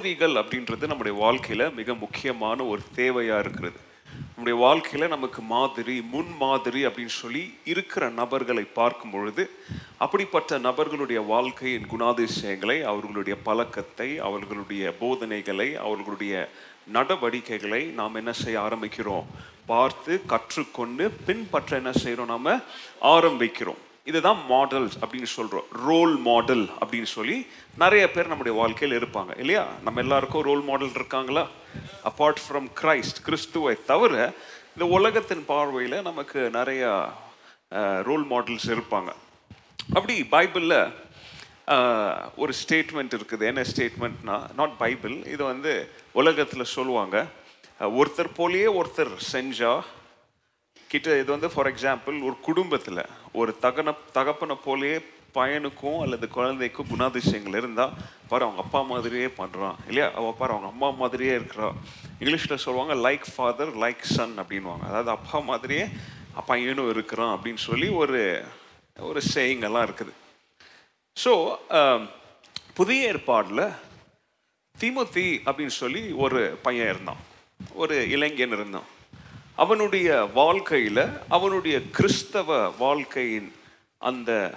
மாதிரிகள் அப்படின்றது நம்முடைய வாழ்க்கையில் மிக முக்கியமான ஒரு தேவையாக இருக்கிறது. நம்முடைய வாழ்க்கையில் நமக்கு மாதிரி முன் மாதிரி அப்படின்னு சொல்லி இருக்கிற நபர்களை பார்க்கும் பொழுது அப்படிப்பட்ட நபர்களுடைய வாழ்க்கையின் குணாதிசயங்களை அவர்களுடைய பழக்கத்தை அவர்களுடைய போதனைகளை அவர்களுடைய நடவடிக்கைகளை நாம் என்ன செய்ய ஆரம்பிக்கிறோம்? பார்த்து கற்றுக்கொண்டு பின்பற்ற என்ன செய்கிறோம் நாம்? ஆரம்பிக்கிறோம். இதுதான் மாடல்ஸ் அப்படின்னு சொல்கிறோம் ரோல் மாடல் அப்படின்னு சொல்லி நிறைய பேர் நம்முடைய வாழ்க்கையில் இருப்பாங்க. இல்லையா? நம்ம எல்லாருக்கும் ரோல் மாடல் இருக்காங்களா? அப்பார்ட் ஃப்ரம் கிரைஸ்ட் கிறிஸ்துவை தவிர இந்த உலகத்தின் பார்வையில் நமக்கு நிறையா ரோல் மாடல்ஸ் இருப்பாங்க. அப்படி பைபிளில் ஒரு ஸ்டேட்மெண்ட் இருக்குது. என்ன ஸ்டேட்மெண்ட்னா நாட் பைபிள் இது வந்து உலகத்தில் சொல்லுவாங்க. ஒருத்தர் போலேயே ஒருத்தர் செஞ்சா கிட்ட இது வந்து ஃபார் எக்ஸாம்பிள் ஒரு குடும்பத்தில் ஒரு தகன தகப்பனை போலே பையனுக்கும் அல்லது குழந்தைக்கும் குணாதிசயங்கள் இருந்தால் பாரு அவங்க அப்பா மாதிரியே பண்ணுறான் இல்லையா? அவள் பாரு அவங்க அம்மா மாதிரியே இருக்கிறா. இங்கிலீஷில் சொல்லுவாங்க லைக் ஃபாதர் லைக் சன் அப்படின்வாங்க அதாவது அப்பா மாதிரியே பையனும் இருக்கிறான் அப்படின்னு சொல்லி ஒரு ஒரு saying இருக்குது. ஸோ um, புதிய ஏற்பாடில் திமுத்தி அப்படின்னு சொல்லி ஒரு பையன் இருந்தான். ஒரு இளைஞன் இருந்தான். அவனுடைய வாழ்க்கையில் அவனுடைய கிறிஸ்தவ வாழ்க்கையின் அந்த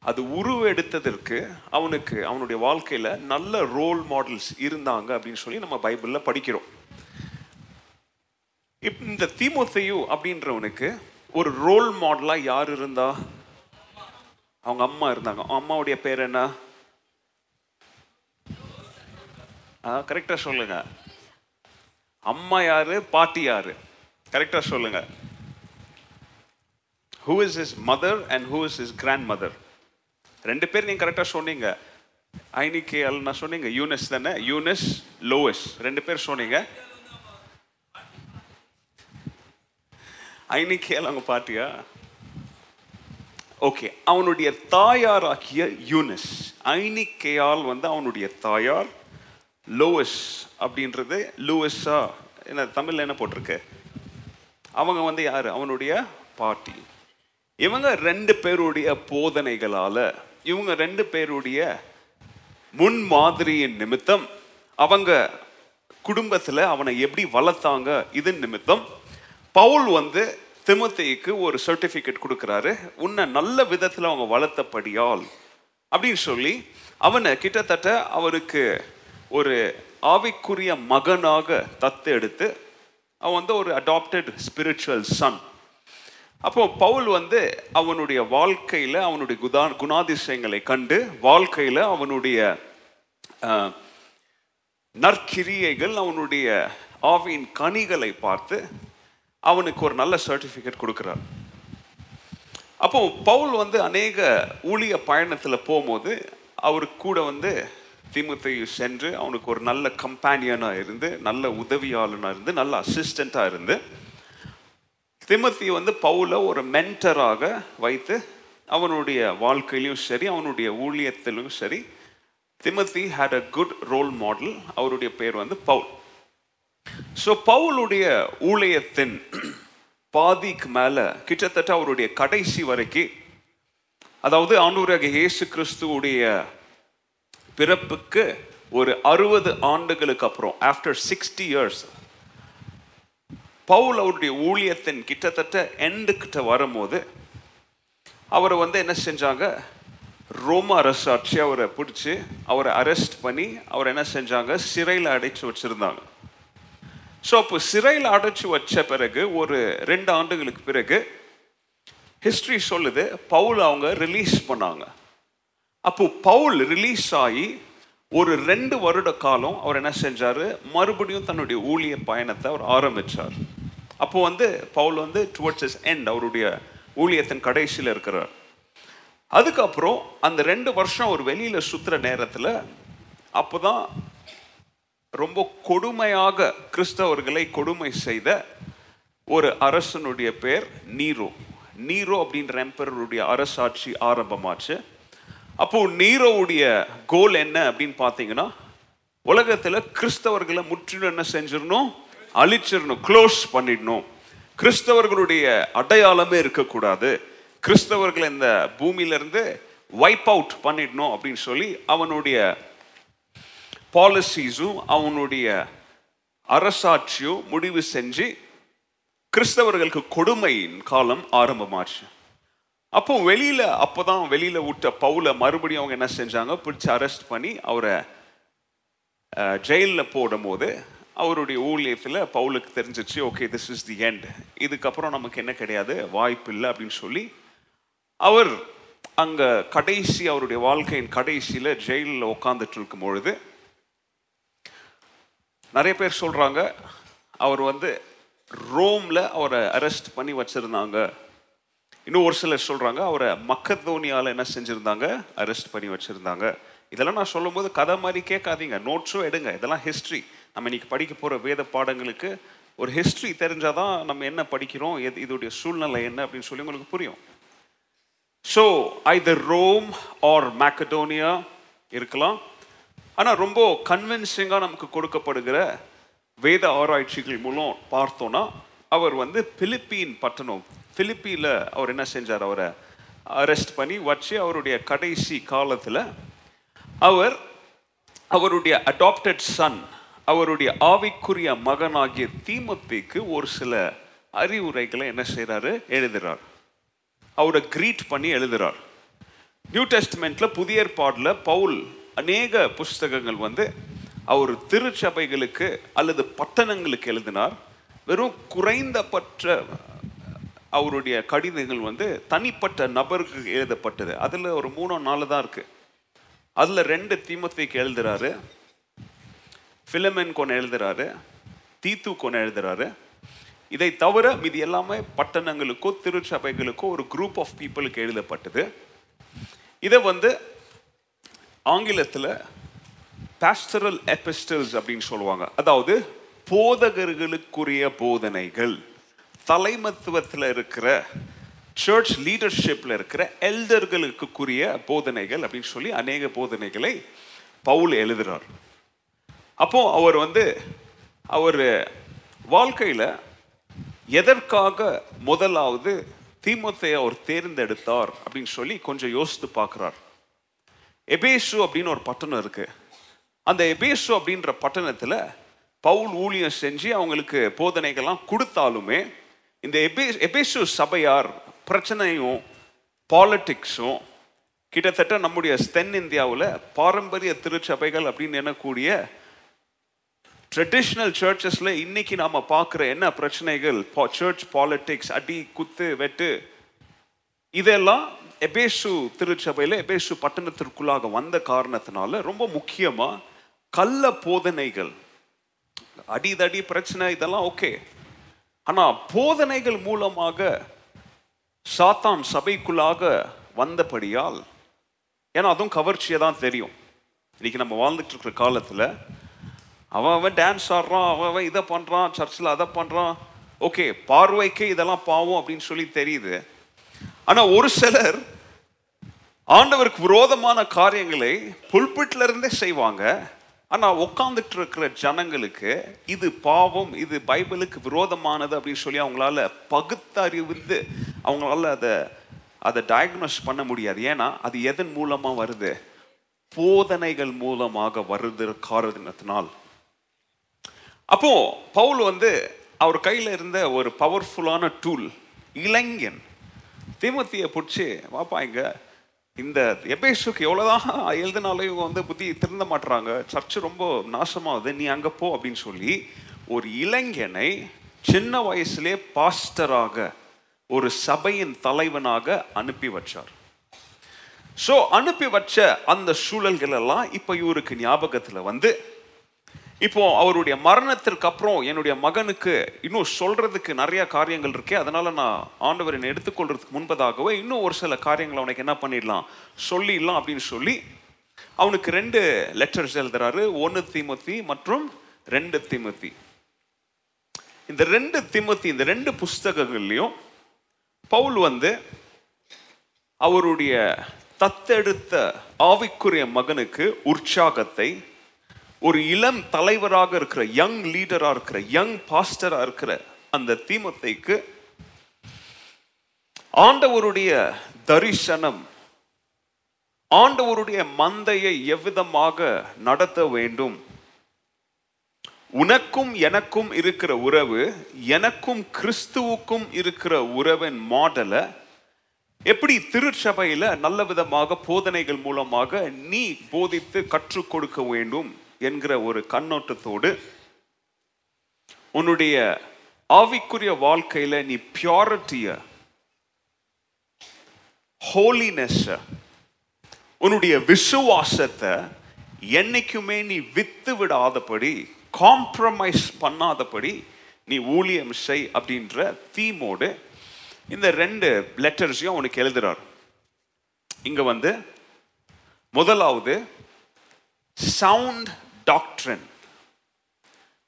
அது உருவெடுத்ததற்கு அவனுக்கு அவனுடைய வாழ்க்கையில் நல்ல ரோல் மாடல்ஸ் இருந்தாங்க அப்படின்னு சொல்லி நம்ம பைபிளில் படிக்கிறோம். இப் இந்த தீமோத்தேயு அப்படின்றவனுக்கு ஒரு ரோல் மாடலாக யார் இருந்தா? அவங்க அம்மா இருந்தாங்க. அவங்க அம்மாவுடைய பேர் என்ன? கரெக்டாக சொல்லுங்க. அம்மா யாரு? பாட்டி யாரு? கரெக்டாக சொல்லுங்க. Who is is mother and who is is grand mother ரெண்டு பேர் நீங்க கரெக்டாக சொன்னீங்க. ஐனிகே அல் நான் சொன்னீங்க. யூனஸ் தானே? யூனஸ் லோவஸ் ரெண்டு பேர் சொன்னீங்க. ஐனிகே அவங்க பாட்டியா? ஓகே. அவனுடைய தாயார் ஆக்கிய யூனஸ். ஐனிகேயால் வந்து அவனுடைய தாயார் லோவஸ் அப்படின்றது. லூவஸா என்ன தமிழ்ல என்ன போட்டிருக்கு? அவங்க வந்து யார்? அவனுடைய பாட்டி. இவங்க ரெண்டு பேருடைய போதனைகளால் இவங்க ரெண்டு பேருடைய முன் மாதிரியின் நிமித்தம் அவங்க குடும்பத்தில் அவனை எப்படி வளர்த்தாங்க? இது நிமித்தம் பவுல் வந்து திமுத்தைக்கு ஒரு சர்டிஃபிகேட் கொடுக்குறாரு. உன்னை நல்ல விதத்தில் அவங்க வளர்த்தபடியால் அப்படின்னு சொல்லி அவனை கிட்டத்தட்ட அவருக்கு ஒரு ஆவிக்குரிய மகனாக தத்து எடுத்து அவன் வந்து ஒரு அடாப்டட் ஸ்பிரிச்சுவல் சன் அப்போ பவுல் வந்து அவனுடைய வாழ்க்கையில் அவனுடைய குதா குணாதிசயங்களை கண்டு வாழ்க்கையில் அவனுடைய நற்கிரியைகள் அவனுடைய ஆவியின் கனிகளை பார்த்து அவனுக்கு ஒரு நல்ல சர்டிஃபிகேட் கொடுக்குறார். அப்போ பவுல் வந்து அநேக ஊழிய பயணத்தில் போகும்போது அவர் கூட வந்து தீமுத்தையு சென்று அவனுக்கு ஒரு நல்ல கம்பேனியனாக இருந்து நல்ல உதவியாளனாக இருந்து நல்ல அசிஸ்டண்ட்டாக இருந்து திமத்தி வந்து பவுல ஒரு மென்டராக வைத்து அவனுடைய வாழ்க்கையிலும் சரி அவனுடைய ஊழியத்திலும் சரி Timothy had a good role model அவருடைய பேர் வந்து பவுல். ஸோ பவுலுடைய ஊழியத்தின் பாதிக்கு மேலே கிட்டத்தட்ட அவருடைய கடைசி வரைக்கும் அதாவது ஆண்டவராக இயேசு கிறிஸ்துவுடைய பிறப்புக்கு ஒரு அறுபது ஆண்டுகளுக்கு அப்புறம் ஆஃப்டர் சிக்ஸ்டி இயர்ஸ் பவுல் அவருடைய ஊழியத்தின் கிட்டத்தட்ட எண்டு கிட்ட வரும்போது அவரை வந்து என்ன செஞ்சாங்க? ரோம அரசாட்சி அவரை பிடிச்சி அவரை அரெஸ்ட் பண்ணி அவர் என்ன செஞ்சாங்க? சிறையில் அடைச்சு வச்சுருந்தாங்க. ஸோ அப்போ சிறையில் அடைச்சு வச்ச பிறகு ஒரு ரெண்டு ஆண்டுகளுக்கு பிறகு ஹிஸ்ட்ரி சொல்லுது பவுல் அவங்க ரிலீஸ் பண்ணாங்க. அப்போ பவுல் ரிலீஸ் ஆகி ஒரு ரெண்டு வருட காலம் அவர் என்ன செஞ்சார்? மறுபடியும் தன்னுடைய ஊழிய பயணத்தை அவர் ஆரம்பிச்சார். அப்போ வந்து பவுல் வந்து டுவர்ட்ஸ் இஸ் எண்ட் அவருடைய ஊழியத்தின் கடைசியில் இருக்கிறார். அதுக்கப்புறம் அந்த ரெண்டு வருஷம் அவர் வெளியில் சுற்றுற நேரத்தில் அப்போதான் ரொம்ப கொடுமையாக கிறிஸ்தவர்களை கொடுமை செய்த ஒரு அரசனுடைய பேர் நீரோ. நீரோ அப்படின்ற எம்பரருடைய அரசாட்சி ஆரம்பமாச்சு. அப்போ நீரோவுடைய கோல் என்ன அப்படின்னு பார்த்தீங்கன்னா உலகத்தில் கிறிஸ்தவர்களை முற்றிலும் என்ன செஞ்சிடணும்? அழிச்சிடணும் க்ளோஸ் பண்ணிடணும். கிறிஸ்தவர்களுடைய அடையாளமே இருக்கக்கூடாது. கிறிஸ்தவர்களை இந்த பூமியிலேருந்து வைப் அவுட் பண்ணிடணும் அப்படின்னு சொல்லி அவனுடைய பாலிசிஸும் அவனுடைய அரசாட்சியும் முடிவு செஞ்சு கிறிஸ்தவர்களுக்கு கொடுமையின் காலம் ஆரம்பமாச்சு. அப்போ வெளியில் அப்போ தான் வெளியில் விட்ட பவுலை மறுபடியும் அவங்க என்ன செஞ்சாங்க? பிடிச்சி அரெஸ்ட் பண்ணி அவரை ஜெயிலில் போடும்போது அவருடைய ஊழியத்தில் பவுலுக்கு தெரிஞ்சிச்சு okay this is the end இதுக்கப்புறம் நமக்கு என்ன கிடையாது? வாய்ப்பு இல்லை அப்படின்னு சொல்லி அவர் அங்கே கடைசி அவருடைய வாழ்க்கையின் கடைசியில் ஜெயிலில் உட்காந்துட்டு இருக்கும் பொழுது நிறைய பேர் சொல்கிறாங்க அவர் வந்து ரோமில் அவரை அரெஸ்ட் பண்ணி வச்சுருந்தாங்க. இன்னும் ஒரு சிலர் சொல்கிறாங்க அவரை மக்கத்தோனியால் என்ன செஞ்சிருந்தாங்க? அரெஸ்ட் பண்ணி வச்சிருந்தாங்க. இதெல்லாம் நான் சொல்லும்போது கதை மாதிரி கேட்காதீங்க. நோட்ஸும் எடுங்க. இதெல்லாம் ஹிஸ்ட்ரி நம்ம இன்னைக்கு படிக்க போகிற வேத பாடங்களுக்கு ஒரு ஹிஸ்ட்ரி தெரிஞ்சாதான் நம்ம என்ன படிக்கிறோம் எது இதோடைய சூழ்நிலை என்ன அப்படின்னு சொல்லி உங்களுக்கு புரியும். So either Rome or Macedonia இருக்கலாம். ஆனால் ரொம்ப கன்வின்சிங்காக நமக்கு கொடுக்கப்படுகிற வேத ஆராய்ச்சிகள் மூலம் பார்த்தோன்னா அவர் வந்து பிலிப்பீன் பட்டணம் பிலிப்பியில் அவர் என்ன செஞ்சார்? அவரை அரெஸ்ட் பண்ணி வச்சு அவருடைய கடைசி காலத்தில் அவர் அவருடைய அடாப்டட் சன் அவருடைய ஆவிக்குரிய மகனாகிய தீமத்திக்கு ஒரு சில அறிவுரைகளை என்ன செய்கிறாரு எழுதுகிறார் அவரை கிரீட் பண்ணி எழுதுகிறார் நியூ டெஸ்ட்மெண்ட்டில் புதிய ஏற்பாடில் பவுல் அநேக புஸ்தகங்கள் வந்து அவர் திருச்சபைகளுக்கு அல்லது பட்டணங்களுக்கு எழுதினார். வெறும் குறைந்தபட்ச அவருடைய கடிதங்கள் வந்து தனிப்பட்ட நபருக்கு எழுதப்பட்டது. அதில் ஒரு மூணோ நாலு தான் இருக்குது அதில் ரெண்டு தீமத்தைக்கு எழுதுகிறாரு ஃபிலமென் கொண்டு எழுதுகிறாரு தீத்து கொண்டு எழுதுகிறாரு இதை தவிர மீதி எல்லாமே பட்டணங்களுக்கோ திருச்சபைகளுக்கோ ஒரு குரூப் ஆஃப் பீப்புளுக்கு எழுதப்பட்டது. இதை வந்து ஆங்கிலத்தில் பேஸ்டரல் எபிஸ்டல்ஸ் அப்படின்னு சொல்லுவாங்க. அதாவது போதகர்களுக்குரிய போதனைகள். தலைமத்துவத்தில் இருக்கிற சர்ச் லீடர்ஷிப்பில் இருக்கிற எல்டர்களுக்குரிய போதனைகள் அப்படின்னு சொல்லி அநேக போதனைகளை பவுல் எழுதுகிறார் அப்போ அவர் வந்து அவர் வாழ்க்கையில் எதற்காக முதலாவது தீமத்தை அவர் தேர்ந்தெடுத்தார் அப்படின்னு சொல்லி கொஞ்சம் யோசித்து பார்க்குறார். எபேசு அப்படின்னு ஒரு பட்டணம் இருக்குது அந்த எபேசு அப்படின்ற பட்டணத்தில் பவுல் ஊழியம் செஞ்சு அவங்களுக்கு போதனைகள்லாம் கொடுத்தாலுமே இந்த எபே எபேசு சபையார் பிரச்சனையும் பாலிட்டிக்ஸும் கிட்டத்தட்ட நம்முடைய தென் இந்தியாவில் பாரம்பரிய திருச்சபைகள் அப்படின்னு எண்ணக்கூடிய ட்ரெடிஷ்னல் சர்ச்சஸில் இன்னைக்கு நாம் பார்க்குற என்ன பிரச்சனைகள்? சர்ச் பாலிட்டிக்ஸ் அடி குத்து வெட்டு. இதெல்லாம் எபேசு திருச்சபையில் எபேசு பட்டணத்திற்குள்ளாக வந்த காரணத்தினால ரொம்ப முக்கியமாக கள்ள போதனைகள் அடிதடி பிரச்சனை இதெல்லாம் ஓகே ஆனால் போதனைகள் மூலமாக சாத்தான் சபைக்குள்ளாக வந்தபடியால் ஏன்னா அதுவும் கவர்ச்சியை தான் தெரியும். இன்றைக்கி நம்ம வாழ்ந்துட்டு இருக்கிற காலத்தில் அவன் அவன் டான்ஸ் ஆடுறான் அவன் அவன் இதை பண்ணுறான் சர்ச்சில் அதை பண்ணுறான் ஓகே பார்வைக்கு இதெல்லாம் பாவம் அப்படின்னு சொல்லி தெரியுது. ஆனால் ஒரு சிலர் ஆண்டவருக்கு விரோதமான காரியங்களை புல்பிட்ல இருந்தே செய்வாங்க. ஆனால் உட்காந்துட்டு இருக்கிற ஜனங்களுக்கு இது பாவம் இது பைபிளுக்கு விரோதமானது அப்படின்னு சொல்லி அவங்களால பகுத்தறிவித்து அவங்களால அதை அதை டயக்னோஸ் பண்ண முடியாது. ஏன்னா அது எதன் மூலமாக வருது? போதனைகள் மூலமாக வருது காரணத்தினால் அப்போ பவுல் வந்து அவர் கையில் இருந்த ஒரு பவர்ஃபுல்லான டூல் இளைஞன். திமுத்தியை பிடிச்சி வாப்பா இங்கே இந்த எபேசுக்கு எவ்வளோதான் எழுதினாலும் இவங்க வந்து புத்தி திருந்த மாட்டுறாங்க சர்ச்சு ரொம்ப நாசமாகுது. நீ அங்கே போ அப்படின்னு சொல்லி ஒரு இளைஞனை சின்ன வயசுலே பாஸ்டராக ஒரு சபையின் தலைவனாக அனுப்பி வச்சார். ஸோ அனுப்பி வச்ச அந்த சூழல்கள் எல்லாம் இப்போ இவருக்கு ஞாபகத்தில் வந்து இப்போ அவருடைய மரணத்திற்கு அப்புறம் என்னுடைய மகனுக்கு இன்னும் சொல்றதுக்கு நிறைய காரியங்கள் இருக்கே அதனால நான் ஆண்டவர் என்னை எடுத்துக்கொள்றதுக்கு முன்பதாகவே இன்னும் ஒரு சில காரியங்களை அவனுக்கு என்ன பண்ணிடலாம் சொல்லிடலாம் அப்படின்னு சொல்லி அவனுக்கு ரெண்டு லெட்டர்ஸ் எழுதுறாரு. ஒன்று திமுத்தி மற்றும் ரெண்டு திமுத்தி. இந்த ரெண்டு திமுத்தி இந்த ரெண்டு புஸ்தகங்கள்லையும் பவுல் வந்து அவருடைய தத்தெடுத்த ஆவிக்குரிய மகனுக்கு உற்சாகத்தை ஒரு இளம் தலைவராக இருக்கிற யங் லீடரா இருக்கிற யங் பாஸ்டரா இருக்கிற அந்த தீமத்தைக்கு ஆண்டவருடைய தரிசனம் ஆண்டவருடைய மந்தையை எவ்விதமாக நடத்த வேண்டும்? உனக்கும் எனக்கும் இருக்கிற உறவு எனக்கும் கிறிஸ்துவுக்கும் இருக்கிற உறவின் மாடலை எப்படி திருச்சபையில நல்ல விதமாக போதனைகள் மூலமாக நீ போதித்து கற்றுக் கொடுக்க வேண்டும்? என்கிற ஒரு கண்ணோட்டத்தோடு உன்னுடைய ஆவிக்குரிய வாழ்க்கையில நீ பியூரிட்டிய ஹோலினஸ் உன்னுடைய விசுவாசத்தை என்னைக்குமே நீ வித்து விடாதபடி காம்ப்ரமைஸ் பண்ணாதபடி நீ ஊழியம் செய் அப்படின்ற தீமோடு இந்த ரெண்டு லெட்டர்ஸையும் உனக்கு எழுதுறார். இங்க வந்து முதலாவது சவுண்ட் டாக்டரன்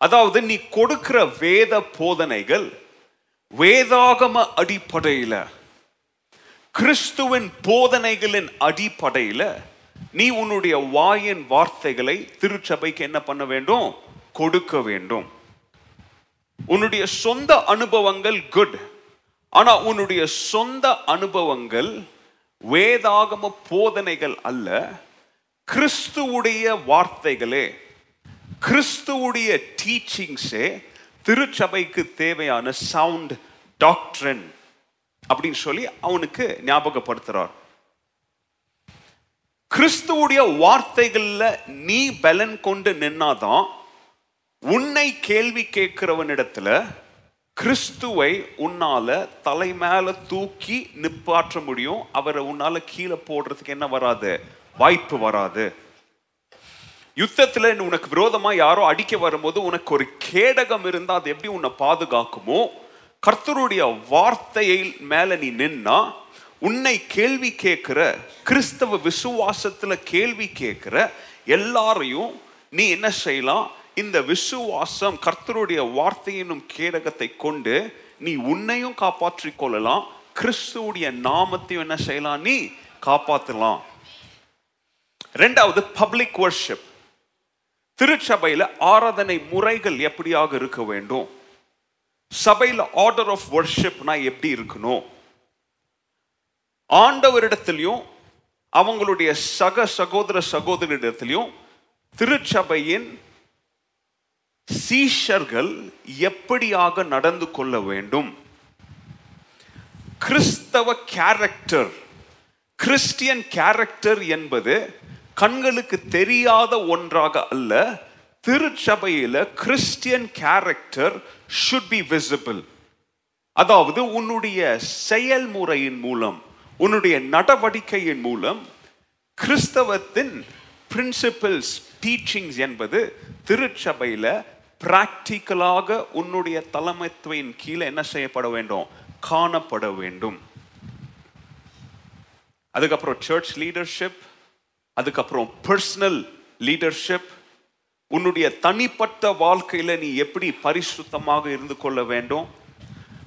அதாவது நீ கொடுக்கிற வேத போதனைகள் வேதாகம அடிப்படையில் கிறிஸ்துவின் போதனைகளின் அடிப்படையில் நீ உன்னுடைய வாயின் வார்த்தைகளை திருச்சபைக்கு என்ன பண்ண வேண்டும்? கொடுக்க வேண்டும். உன்னுடைய சொந்த அனுபவங்கள் குட் ஆனா உன்னுடைய சொந்த அனுபவங்கள் வேதாகம போதனைகள் அல்ல கிறிஸ்துவுடைய வார்த்தைகளே. கிறிஸ்துவுடைய டீச்சிங்ஸே திருச்சபைக்கு தேவையான சவுண்ட் டாக்டரன் அப்படின்னு சொல்லி அவனுக்கு ஞாபகப்படுத்துறார். கிறிஸ்துவுடைய வார்த்தைகளில் நீ பலன் கொண்டு நின்னாதான் உன்னை கேள்வி கேட்கிறவனிடத்துல கிறிஸ்துவை உன்னால தலை மேல தூக்கி நிப்பாற்ற முடியும். அவரை உன்னால கீழே போடுறதுக்கு என்ன வராது? வாய்ப்பு வராது. யுத்தத்தில் உனக்கு விரோதமாக யாரோ அடிக்க வரும்போது உனக்கு ஒரு கேடகம் இருந்தால் அது எப்படி உன்னை பாதுகாக்குமோ? கர்த்தருடைய வார்த்தையை மேலே நீ நின்னா உன்னை கேள்வி கேட்குற கிறிஸ்தவ விசுவாசத்தில் கேள்வி கேட்குற எல்லாரையும் நீ என்ன செய்யலாம்? இந்த விசுவாசம் கர்த்தருடைய வார்த்தையினும் கேடகத்தை கொண்டு நீ உன்னையும் காப்பாற்றி கொள்ளலாம். கிறிஸ்துவுடைய நாமத்தையும் என்ன செய்யலாம்? நீ காப்பாற்றலாம் ரெண்டாவது பப்ளிக் வர்ஷிப் திருச்சபையில் ஆராதனை முறைகள் எப்படியாக இருக்க வேண்டும்? சபையில் ஆர்டர் ஆஃப் ஒர்ஷிப்னா எப்படி இருக்கணும்? ஆண்டவரிடத்திலையும் அவங்களுடைய சக சகோதர சகோதரிடத்திலையும் திருச்சபையின் சீஷர்கள் எப்படியாக நடந்து கொள்ள வேண்டும்? கிறிஸ்தவ கேரக்டர் கிறிஸ்டியன் கேரக்டர் என்பது கண்களுக்கு தெரியாத ஒன்றாக அல்ல திருச்சபையில Christian character should be visible அதாவது உன்னுடைய செயல்முறையின் மூலம் உன்னுடைய நடவடிக்கையின் மூலம் கிறிஸ்தவத்தின் பிரின்சிபிள்ஸ் டீச்சிங்ஸ் என்பது திருச்சபையில் பிராக்டிக்கலாக உன்னுடைய தலைமைத்துவின் கீழே என்ன செய்யப்பட வேண்டும்? காணப்பட வேண்டும். அதுக்கப்புறம் சர்ச் லீடர்ஷிப் அதுக்கப்புறம் பர்சனல் லீடர்ஷிப் உன்னுடைய தனிப்பட்ட வாழ்க்கையில் நீ எப்படி பரிசுத்தமாக இருந்து கொள்ள வேண்டும்?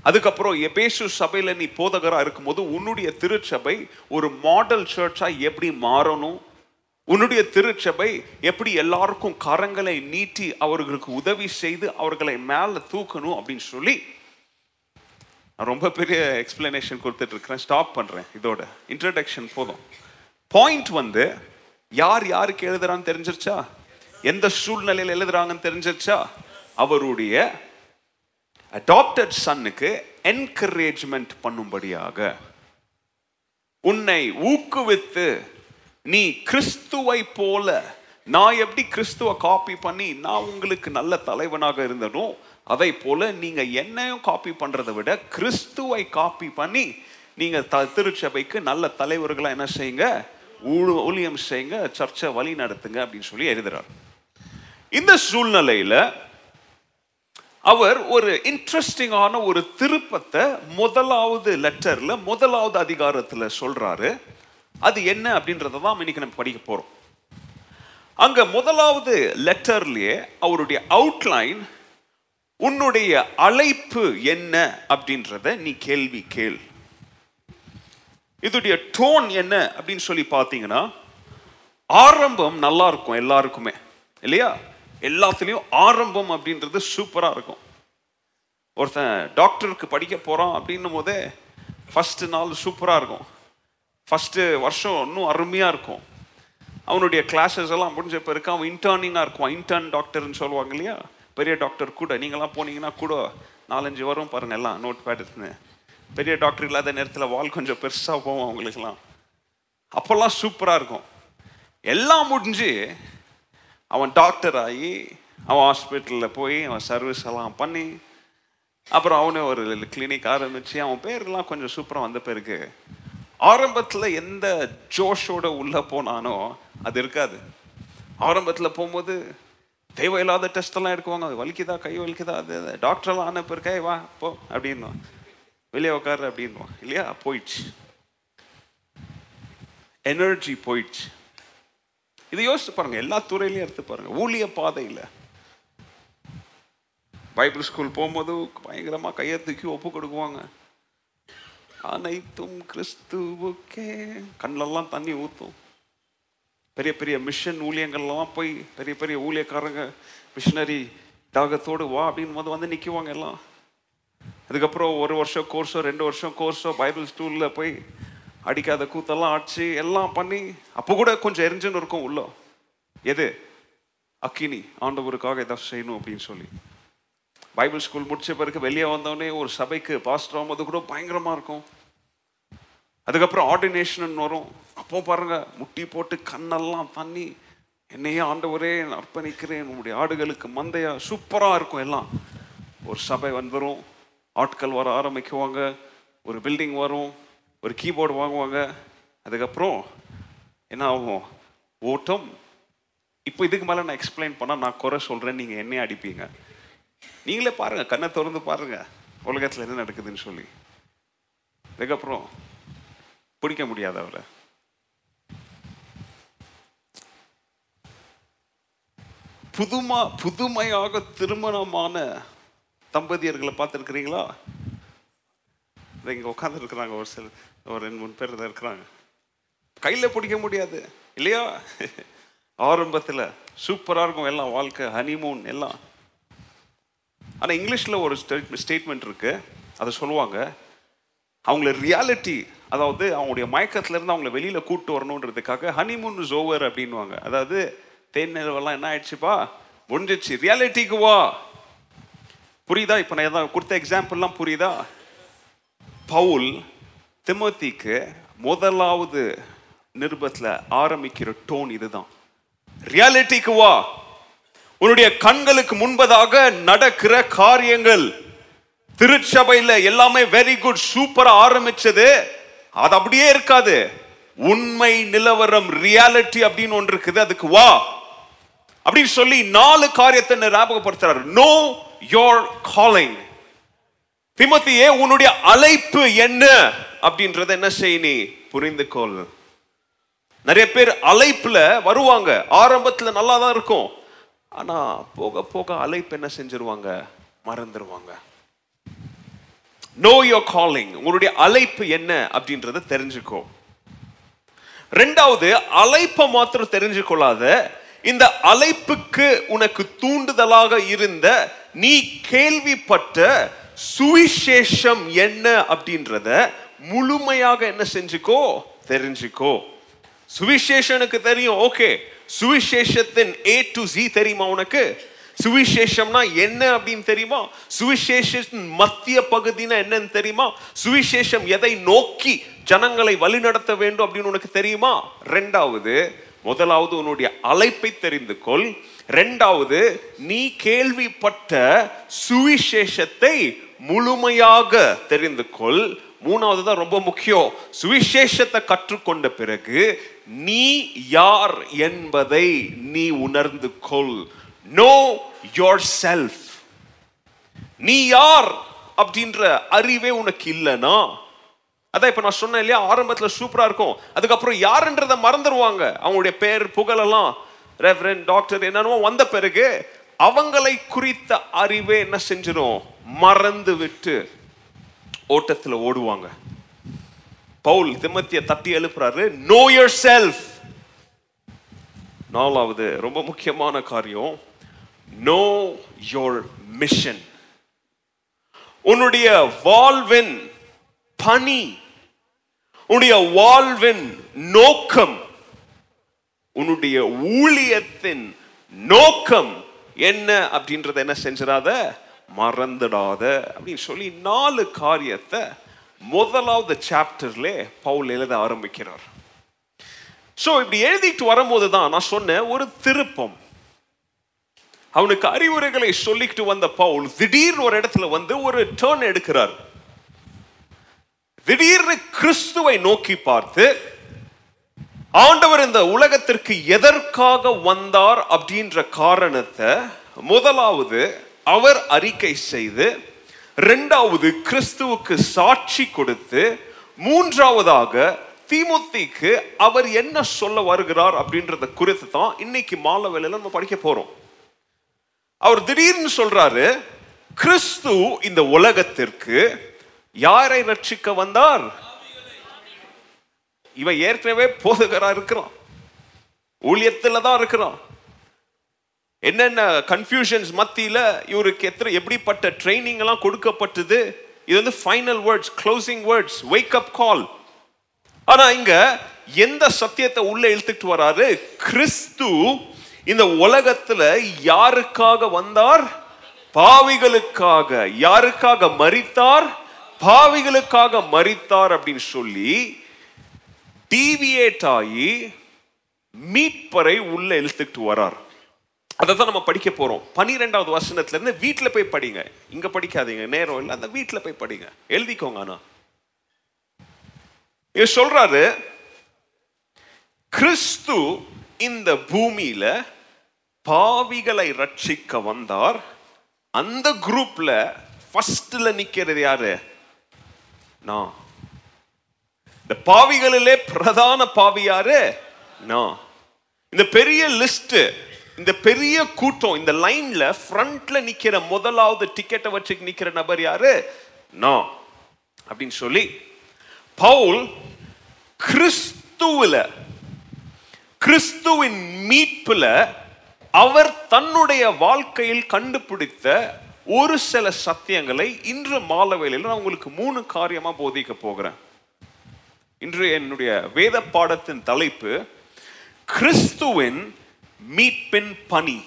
அதுக்கப்புறம் எபேசு சபையில் நீ போதகராக இருக்கும்போது உன்னுடைய திருச்சபை ஒரு மாடல் சர்ச்சாக எப்படி மாறணும்? உன்னுடைய திருச்சபை எப்படி எல்லாருக்கும் கரங்களை நீட்டி அவர்களுக்கு உதவி செய்து அவர்களை மேலே தூக்கணும் அப்படின்னு சொல்லி நான் ரொம்ப பெரிய எக்ஸ்பிளனேஷன் கொடுத்துட்டு இருக்கிறேன். ஸ்டாப் பண்ணுறேன் இதோட இன்ட்ரடக்ஷன் போதும். பாயிண்ட் வந்து யார் யாருக்கு எழுதுறான்னு தெரிஞ்சிருச்சா? எந்த சூழ்நிலையில் எழுதுறாங்கன்னு தெரிஞ்சிருச்சா? அவருடைய அடாப்டட் சன்னுக்கு என்கரேஜ்மெண்ட் பண்ணும்படியாக. உன்னை ஊக்குவித்து நீ கிறிஸ்துவை போல நான் எப்படி கிறிஸ்துவை காப்பி பண்ணி நான் உங்களுக்கு நல்ல தலைவனாக இருந்தனோ அதை போல நீங்க என்னையும் காப்பி பண்றதை விட கிறிஸ்துவை காப்பி பண்ணி நீங்க த திருச்சபைக்கு நல்ல தலைவர்களாக என்ன செய்யுங்க? ஊழ ஊழியம் செய்யுங்க சர்ச்சை வழி நடத்துங்க அப்படின்னு சொல்லி எழுதுறார். இந்த சூழ்நிலையில் அவர் ஒரு இன்ட்ரெஸ்டிங்கான ஒரு திருப்பத்தை முதலாவது லெட்டரில் முதலாவது அதிகாரத்தில் சொல்கிறாரு அது என்ன அப்படின்றத தான் இன்னைக்கு நம்ம படிக்க போகிறோம் அங்கே முதலாவது லெட்டர்லேயே அவருடைய அவுட்லைன் உன்னுடைய அழைப்பு என்ன அப்படின்றத நீ கேள்வி கேள். இதோடைய டோன் என்ன அப்படின்னு சொல்லி பார்த்தீங்கன்னா ஆரம்பம் நல்லா இருக்கும் எல்லாருக்குமே. இல்லையா? எல்லாத்துலேயும் ஆரம்பம் அப்படின்றது சூப்பராக இருக்கும். ஒருத்தன் டாக்டருக்கு படிக்க போகிறான் அப்படின்னும் போதே ஃபஸ்ட்டு நாள் சூப்பராக இருக்கும். ஃபஸ்ட்டு வருஷம் இன்னும் அருமையாக இருக்கும். அவனுடைய கிளாஸஸ் எல்லாம் முடிஞ்ச பிறகு அவன் இன்டர்னிங்காக இருக்கும். இன்டர்ன் டாக்டர்னு சொல்லுவாங்க இல்லையா? பெரிய டாக்டர் கூட. நீங்களாம் போனீங்கன்னா கூட நாலஞ்சு வரும் பாருங்க எல்லாம் நோட் பேட் எடுத்துன்னு பெரிய டாக்டர் இல்லாத நேரத்தில் வால் கொஞ்சம் பெருசாக போவோம் அவங்களுக்கெல்லாம். அப்போல்லாம் சூப்பராக இருக்கும். எல்லாம் முடிஞ்சு அவன் டாக்டர் ஆகி அவன் ஹாஸ்பிட்டலில் போய் அவன் சர்வீஸ் எல்லாம் பண்ணி அப்புறம் அவனே ஒரு கிளினிக் ஆரம்பித்து அவன் பேர்லாம் கொஞ்சம் சூப்பராக வந்த பிறகு ஆரம்பத்தில் எந்த ஜோஷோட உள்ளே போனானோ அது இருக்காது. ஆரம்பத்தில் போகும்போது தேவையில்லாத டெஸ்ட் எல்லாம் எடுக்குவாங்க. அது வலிக்குதா கை வலிக்குதா அது டாக்டர்லாம் ஆன பிறகு வா போ அப்படின்னுவான். வெளியே உட்காரு அப்படின்வான். இல்லையா? போயிடுச்சு. எனர்ஜி போயிடுச்சு. இது யோசிச்சு பாருங்க. எல்லா துறையிலையும் எடுத்து பாருங்க. ஊழிய பாதையில். பைபிள் ஸ்கூல் போகும்போது பயங்கரமாக கையை தூக்கி ஒப்பு கொடுக்குவாங்க. அனைத்தும் கிறிஸ்துவுக்கே. கண்ணெல்லாம் தண்ணி ஊற்றும் பெரிய பெரிய மிஷன் ஊழியங்கள்லாம் போய் பெரிய பெரிய ஊழியக்காரங்க மிஷினரி தாகத்தோடு வா அப்படின்னு வந்து வந்து நிற்குவாங்க எல்லாம். அதுக்கப்புறம் ஒரு வருஷம் கோர்ஸோ ரெண்டு வருஷம் கோர்ஸோ பைபிள் ஸ்கூலில் போய் அடிக்காத கூத்தெல்லாம் அடிச்சு எல்லாம் பண்ணி அப்போ கூட கொஞ்சம் எரிஞ்சுன்னு இருக்கும் உள்ள எது? அக்கினி ஆண்டவருக்காக ஏதாவது செய்யணும் அப்படின்னு சொல்லி. பைபிள் ஸ்கூல் முடிச்ச பிறகு வெளியே வந்தோடனே ஒரு சபைக்கு பாஸ்டர் ஆகும்போது கூட பயங்கரமாக இருக்கும். அதுக்கப்புறம் ஆர்டினேஷன் வரும். அப்போ பாருங்க முட்டி போட்டு கண்ணெல்லாம் தண்ணி என்னையே ஆண்டவரே நான் அர்ப்பணிக்கிறேன் உங்களுடைய ஆடுகளுக்கு மந்தையா சூப்பராக இருக்கும் எல்லாம். ஒரு சபை வந்துடும் ஆட்கள் வர ஆரம்பிக்குவாங்க ஒரு பில்டிங் வரும் ஒரு கீபோர்டு வாங்குவாங்க. அதுக்கப்புறம் என்ன ஆகும்? ஓட்டம். இப்போ இதுக்கு மேலே நான் எக்ஸ்பிளைன் பண்ணால் நான் குறை சொல்கிறேன் நீங்கள் என்னையே அடிப்பீங்க. நீங்களே பாருங்கள் கண்ணை திறந்து பாருங்கள் உலகத்தில் என்ன நடக்குதுன்னு சொல்லி. அதுக்கப்புறம் பிடிக்க முடியாது அவரை. புதுமா புதுமையாக திருமணமான தம்பதியர்களை பார்த்துருக்குறீங்களா? இதை இங்கே உட்காந்துருக்குறாங்க ஒரு சில ஒரு ரெண்டு மூணு பேர் தான் இருக்கிறாங்க. கையில் பிடிக்க முடியாது இல்லையா? ஆரம்பத்தில் சூப்பராக இருக்கும் எல்லாம் வாழ்க்கை ஹனிமூன் எல்லாம். ஆனால் இங்கிலீஷில் ஒரு ஸ்டேட்மெண்ட் இருக்குது அதை சொல்லுவாங்க. அவங்கள ரியாலிட்டி அதாவது அவங்களுடைய மயக்கத்துலேருந்து அவங்கள வெளியில் கூப்பிட்டு வரணுன்றதுக்காக ஹனிமூன் இஸ் ஓவர் அப்படின்வாங்க அதாவது தேன் நிலவெல்லாம் என்ன ஆயிடுச்சுப்பா? முடிஞ்சிச்சு ரியாலிட்டிக்கு வா. புரியுதா? இப்போ நான் ஏதாவது கொடுத்த எக்ஸாம்பிள்லாம் புரியுதா? பவுல் திமத்திக்கு முதலாவது நிருபத்தில் ஆரம்பிக்கிற டோன் இதுதான். ரியாலிட்டிக்கு வா. உன்னுடைய கண்களுக்கு முன்பதாக நடக்கிற காரியங்கள். திருச்சபையில் எல்லாமே வெரி குட் சூப்பராக ஆரம்பிச்சது. அது அப்படியே இருக்காது. உண்மை நிலவரம் ரியாலிட்டி அப்படின்னு ஒன்று இருக்குது. அதுக்கு வா. அப்படின்னு சொல்லி நாலு காரியத்தை ஞாபகப்படுத்துறாரு? நோ யோர் காலிங் திமத்தியே உன்னுடைய அழைப்பு என்ன? அப்படின்றத என்ன செய் நீ? புரிந்து கொள். நிறைய பேர் அழைப்புல வருவாங்க. ஆரம்பத்துல நல்லா தான் இருக்கும். ஆனா போக போக அழைப்பு என்ன செஞ்சிருவாங்க? மறந்துடுவாங்க நோ யோர் காலிங் உங்களுடைய அழைப்பு என்ன? அப்படின்றத தெரிஞ்சுக்கோ. ரெண்டாவது அழைப்பை மாத்திரம் தெரிஞ்சு கொள்ளாத இந்த அழைப்புக்கு உனக்கு தூண்டுதலாக இருந்த நீ கேள்விப்பட்ட சுவிசேஷம் என்ன அப்படின்றத முழுமையாக என்ன செஞ்சுக்கோ? தெரிஞ்சுக்கோ. சுவிசேஷனுக்கு தெரியும் ஓகே. சுவிசேஷத்தின் ஏ டு ஜி தெரியுமா உனக்கு? சுவிசேஷம்னா என்ன அப்படின்னு தெரியுமா? சுவிசேஷத்தின் மத்திய பகுதினா என்னன்னு தெரியுமா? சுவிசேஷம் எதை நோக்கி ஜனங்களை வழிநடத்த வேண்டும் அப்படின்னு உனக்கு தெரியுமா? ரெண்டாவது முதலாவது உன்னுடைய அழைப்பை தெரிந்து கொள். ரெண்டாவது நீ கேள்விப்பட்ட சுவிசேஷத்தை முழுமையாக தெரிந்து கொள். மூணாவது தான் ரொம்ப முக்கியம். சுவிசேஷத்தை கற்றுக்கொண்ட பிறகு நீ யார் என்பதை நீ உணர்ந்து கொள். நோ யோர் செல்ஃப் நீ யார் அப்படின்ற அறிவே உனக்கு இல்லைனா அதான் இப்ப நான் சொன்னேன் இல்லையா ஆரம்பத்துல சூப்பரா இருக்கும். அதுக்கப்புறம் யாருன்றத மறந்துடுவாங்க அவங்களுடைய பேர் புகழெல்லாம் ரெவரன் டாக்டர் என்னன்னு வந்த பிறகு அவங்களை குறித்த அறிவே என்ன செஞ்சிடும் மறந்து விட்டு ஓட்டத்தில் ஓடுவாங்க. பவுல் திமத்திய தட்டி எழுப்புறாரு நோ யோர் செல்ஃப் நாலாவது ரொம்ப முக்கியமான காரியம் நோ யோர் மிஷன் உன்னுடைய வாழ்வின் பணி உன்னுடைய வாழ்வின் நோக்கம் உன்னுடைய ஊழியத்தின் நோக்கம் என்ன அப்படின்றத என்ன செஞ்சிடாத? மறந்துடாத. அப்படின்னு சொல்லி நாலு காரியத்தை முதலாவது சாப்டர்ல பவுல் எழுத ஆரம்பிக்கிறார். ஸோ இப்படி எழுதிட்டு வரும்போது தான் நான் சொன்ன ஒரு திருப்பம். அவனுக்கு அறிவுரைகளை சொல்லிக்கிட்டு வந்த பவுல் திடீர்னு ஒரு இடத்துல வந்து ஒரு டேர்ன் எடுக்கிறார். திடீர்னு கிறிஸ்துவை நோக்கி பார்த்து ஆண்டவர் இந்த உலகத்திற்கு எதற்காக வந்தார் அப்படின்ற காரணத்தை முதலாவது அவர் அறிக்கை செய்து ரெண்டாவது கிறிஸ்துவுக்கு சாட்சி கொடுத்து மூன்றாவதாக தீமுத்திக்கு அவர் என்ன சொல்ல வருகிறார் அப்படின்றத குறித்து தான் இன்னைக்கு மாலை வேலையில நம்ம படிக்க போறோம். அவர் திடீர்னு சொல்றாரு கிறிஸ்து இந்த உலகத்திற்கு யாரை ரட்சிக்க வந்தார்? இவன் ஏற்கனவே போதகரா இருக்கிறான். ஊழியத்தில் தான் இருக்கிறான். என்னென்ன கன்ஃபியூஷன்ஸ் மத்தியில் இவருக்கு எத்தனை எப்படிப்பட்ட ட்ரைனிங் எல்லாம் கொடுக்கப்பட்டது? இது வந்து final words closing words wake up call ஆனால் இங்க எந்த சத்தியத்தை உள்ள இழுத்துட்டு வராரு? கிறிஸ்து இந்த உலகத்துல யாருக்காக வந்தார்? பாவிகளுக்காக. யாருக்காக மறித்தார் பாவிகளுக்காக மறித்தார் அப்படின்னு சொல்லி டீவியேட் ஆகி மீட்பரை உள்ள இழுத்துக்கிட்டு வரார். அதை தான் நம்ம படிக்க போறோம். பனிரெண்டாவது வசனத்துல இருந்து போய் படிங்க. இங்க படிக்காதீங்க நேரம் இல்லை அந்த வீட்டில் போய் படிங்க. எழுதிக்கோங்க ஆனா இங்க சொல்றாரு கிறிஸ்து இந்த பூமியில பாவிகளை ரட்சிக்க வந்தார். அந்த குரூப்ல ஃபர்ஸ்ட்ல நிக்கிறது யாரு? நான். இந்த பாவிகளிலே பிரதான பாவி யாரு? நான் இந்த பெரிய லிஸ்ட் இந்த பெரிய கூட்டம் இந்த லைன்ல ஃப்ரண்ட்ல நிக்கிற முதலாவது டிக்கெட்டை வச்சு நிக்கிற நபர் யாரு? நான் அப்படின்னு சொல்லி பவுல் கிறிஸ்துவில கிறிஸ்துவின் மீட்புல அவர் தன்னுடைய வாழ்க்கையில் கண்டுபிடித்த ஒரு சில சத்தியங்களை இன்று மாலவேளையில் நான் உங்களுக்கு மூணு காரியமா போதிக்க போகிறேன். இன்று என்னுடைய வேத பாடத்தின் தலைப்பு கிறிஸ்துவின் மீட்பின் பணி.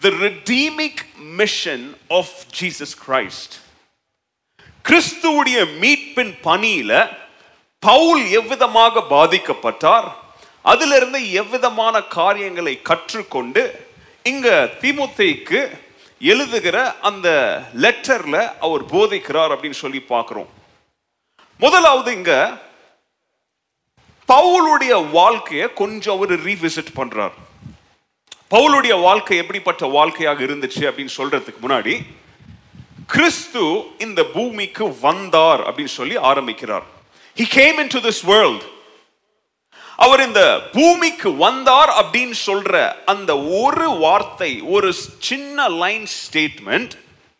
The redemptive mission of Jesus Christ கிறிஸ்துவுடைய மீட்பின் பணியில பவுல் எவ்விதமாக பாதிக்கப்பட்டார்? அதிலிருந்து எவ்விதமான காரியங்களை கற்றுக்கொண்டு இங்க திமுத்தைக்கு எழுதுகிற அந்த லெட்டர்ல அவர் போதிக்கிறார் அப்படின்னு சொல்லி பார்க்கிறோம். முதலாவது இங்க பவுலுடைய வாழ்க்கையை கொஞ்சம் அவர் ரீவிசிட் பண்றார். பவுலுடைய வாழ்க்கை எப்படிப்பட்ட வாழ்க்கையாக இருந்துச்சு அப்படின்னு சொல்றதுக்கு முன்னாடி கிறிஸ்து இந்த பூமிக்கு வந்தார் அப்படின்னு சொல்லி ஆரம்பிக்கிறார். He came into this world அவர் இந்த பூமிக்கு வந்தார் அப்படின்னு சொல்ற அந்த ஒரு வார்த்தை ஒரு சின்ன லைன் ஸ்டேட்மெண்ட்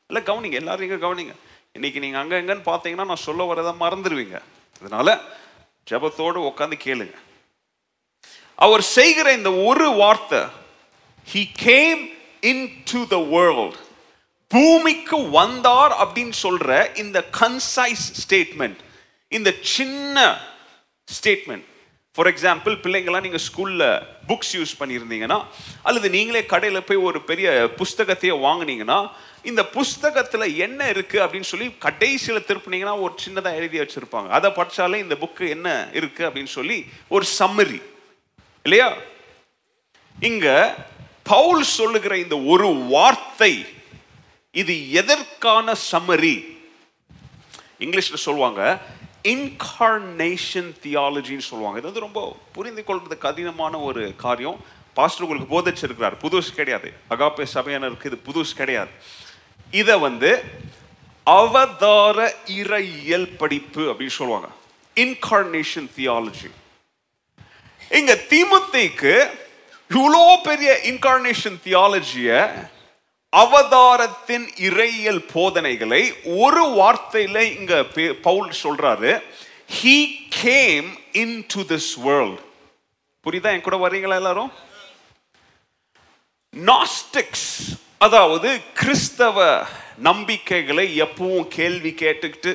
இல்ல கவனிங்க எல்லாரும் இங்க கவனிங்க. இன்னைக்கு நீங்க அங்கே எங்கன்னு பார்த்தீங்கன்னா நான் சொல்ல வரதை மறந்துடுவீங்க. அதனால ஜபத்தோடு உட்காந்து கேளுங்க. அவர் செய்கிற இந்த ஒரு வார்த்தை he came into the world பூமிக்கு வந்தார் அப்படின்னு சொல்ற இந்த கன்சைஸ் ஸ்டேட்மெண்ட் இந்த சின்ன ஸ்டேட்மெண்ட் ஃபார் எக்ஸாம்பிள் பிள்ளைங்களாம் நீங்கள் ஸ்கூலில் புக்ஸ் யூஸ் பண்ணியிருந்தீங்கன்னா அல்லது நீங்களே கடையில் போய் ஒரு பெரிய புஸ்தகத்தையே வாங்கினீங்கன்னா இந்த புஸ்தகத்தில் என்ன இருக்குது அப்படின்னு சொல்லி கடைசியில் திருப்பினீங்கன்னா ஒரு சின்னதாக எழுதி வச்சுருப்பாங்க. அதை படிச்சாலே இந்த புக்கு என்ன இருக்குது அப்படின்னு சொல்லி ஒரு சம்மரி இல்லையா? இங்கே பவுல் சொல்லுகிற இந்த ஒரு வார்த்தை இது எதற்கான சம்மரி இங்கிலீஷில் சொல்லுவாங்க இன்கார்னேஷன் தியாலஜின்னு சொல்லுவாங்க. இது வந்து ரொம்ப புரிந்து கொள்வது கடினமான ஒரு காரியம். பாஸ்டர் உங்களுக்கு போதிச்சிருக்கிறார். புதுசு கிடையாது. அகாப்பே சபையினருக்கு இது புதுசு கிடையாது. இதை வந்து அவதார இறையியல் படிப்பு அப்படின்னு சொல்லுவாங்க. இன்கார்னேஷன் தியாலஜி இங்க திமுத்திக்கு இவ்வளோ பெரிய இன்கார்னேஷன் தியாலஜியை அவதாரத்தின் இறையியல் போதனைகளை ஒரு வார்த்தையில இங்க பே- பவுல் சொல்றாரு. He came into this world புரியுதா? என் கூட வர்றீங்களா எல்லாரும்? நாஸ்டிக்ஸ் அதாவது கிறிஸ்தவ நம்பிக்கைகளை எப்பவும் கேள்வி கேட்டுக்கிட்டு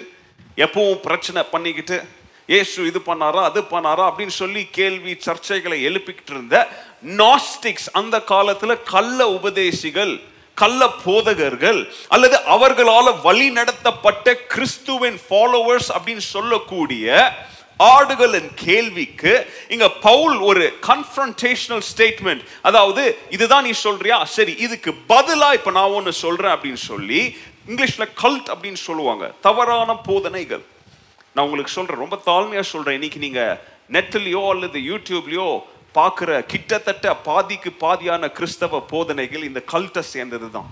எப்பவும் பிரச்சனை பண்ணிக்கிட்டு ஏசு இது பண்ணாரா அது பண்ணாரா? அப்படின்னு சொல்லி கேள்வி சர்ச்சைகளை எழுப்பிக்கிட்டு இருந்த நாஸ்டிக்ஸ் அந்த காலத்துல கள்ள உபதேசிகள் கள்ள போதகர்கள் அல்லது அவர்களால் வழி நடத்தப்பட்ட கிறிஸ்துவின் ஃபாலோவர்ஸ் அப்படின்னு சொல்லக்கூடிய ஆடுகளின் கேள்விக்கு இங்க பவுல் ஒரு கன்ஃபரன்டேஷனல் ஸ்டேட்மெண்ட் அதாவது இதுதான் நீ சொல்றியா? சரி இதுக்கு பதிலா இப்ப நான் ஒன்று சொல்றேன் அப்படின்னு சொல்லி இங்கிலீஷ்ல கல்ட் அப்படின்னு சொல்லுவாங்க. தவறான போதனைகள். நான் உங்களுக்கு சொல்றேன் ரொம்ப தாழ்மையா சொல்றேன். இன்னைக்கு நீங்க நெட்லயோ அல்லது யூடியூப்லயோ பார்க்குற கிட்டத்தட்ட பாதிக்கு பாதியான கிறிஸ்தவ போதனைகள் இந்த கல்ட்டை சேர்ந்தது தான்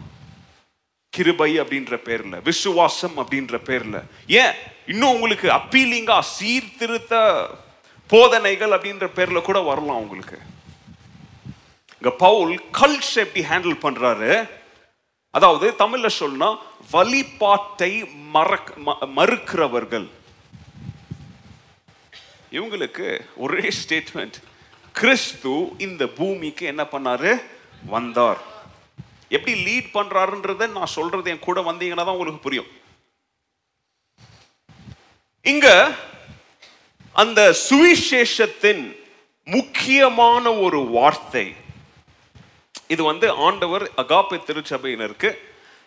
கிருபை அப்படின்ற பேர்ல விசுவாசம் அப்படின்ற பேர்ல. ஏன்? இன்னும் உங்களுக்கு அப்பீலிங்கா சீர்திருத்த போதனைகள் அப்படின்ற பேர்ல கூட வரலாம் உங்களுக்கு. இங்க பவுல் கல்ட்ஸ் எப்படி ஹேண்டில் பண்றாரு? அதாவது தமிழ்ல சொன்னா வழிபாட்டை மறக் ம- மறுக்கிறவர்கள். இவங்களுக்கு ஒரே ஸ்டேட்மெண்ட் கிறிஸ்து இந்த பூமிக்கு என்ன பண்ணாரு? வந்தார். எப்படி லீட் பண்றாருன்றத நான் சொல்றது என் கூட வந்தீங்கன்னா தான் உங்களுக்கு புரியும். இங்க அந்த சுவிசேஷத்தின் முக்கியமான ஒரு வார்த்தை. இது வந்து ஆண்டவர் அகாப்பை திருச்சபையினருக்கு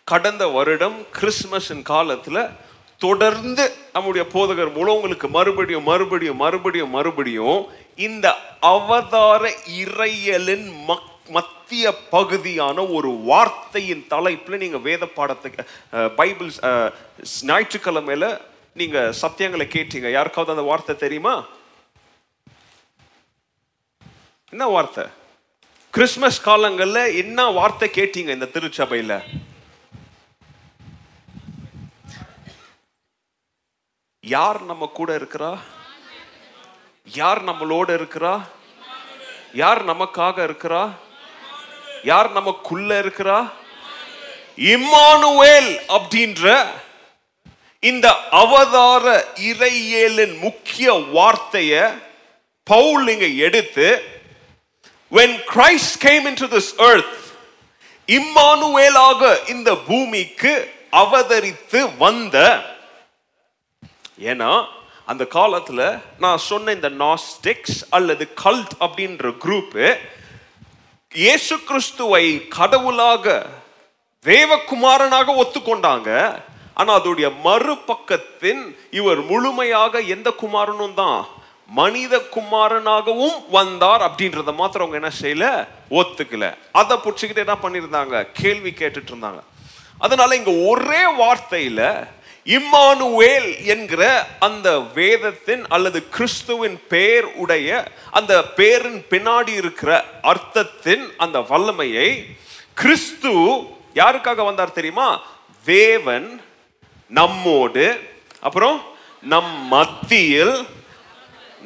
கடந்த வருடம் கிறிஸ்மஸின் காலத்துல தொடர்ந்து நம்முடைய போதகர் மூலம் உங்களுக்கு மறுபடியும் மறுபடியும் மறுபடியும் மறுபடியும் இந்த அவதார இறையலின் மக் மத்திய பகுதியான ஒரு வார்த்தையின் தலைப்பில் நீங்கள் வேத பாடத்துக்கு பைபிள் ஞாயிற்றுக்கிழமையில் நீங்கள் சத்தியங்களை கேட்டீங்க. யாருக்காவது அந்த வார்த்தை தெரியுமா? என்ன வார்த்தை? கிறிஸ்மஸ் காலங்களில் என்ன வார்த்தை கேட்டீங்க இந்த திருச்சபையில்? யார் நம்ம கூட இருக்கிறா? யார் நம்மளோட இருக்கிறா? யார் நமக்காக இருக்கிறா? யார் நமக்குள்ள இருக்கிறா? இம்மானுவேல் அப்படின்ற இந்த அவதார இறையேலின் முக்கிய வார்த்தைய பவுல் இங்க எடுத்து when Christ came into this earth இம்மானுவேலாக இந்த பூமிக்கு அவதரித்து வந்த ஏன்னா அந்த காலத்தில் நான் சொன்ன இந்த நாஸ்டிக்ஸ் அல்லது கல்ட் அப்படின்ற குரூப்பு இயேசு கிறிஸ்துவை கடவுளாக தேவகுமாரனாக ஒத்துக்கொண்டாங்க. ஆனால் அதோடைய மறுபக்கத்தின் இவர் முழுமையாக எந்த குமாரனும் தான் மனித குமாரனாகவும் வந்தார் அப்படின்றத மாத்திரம் அவங்க என்ன செய்யல? ஒத்துக்கல. அதை பிடிச்சிக்கிட்டு என்ன பண்ணியிருந்தாங்க? கேள்வி கேட்டுட்டு இருந்தாங்க. அதனால இங்க ஒரே வார்த்தையில இம்மானுவேல் என்கிற அந்த வேதத்தின் அல்லது கிறிஸ்துவின் பெயர் உடைய அந்த பேரின் பின்னாடி இருக்கிற அர்த்தத்தின் அந்த வல்லமையை கிறிஸ்து யாருக்காக வந்தார் தெரியுமா? தேவன் நம்மோடு அப்புறம் நம் மத்தியில்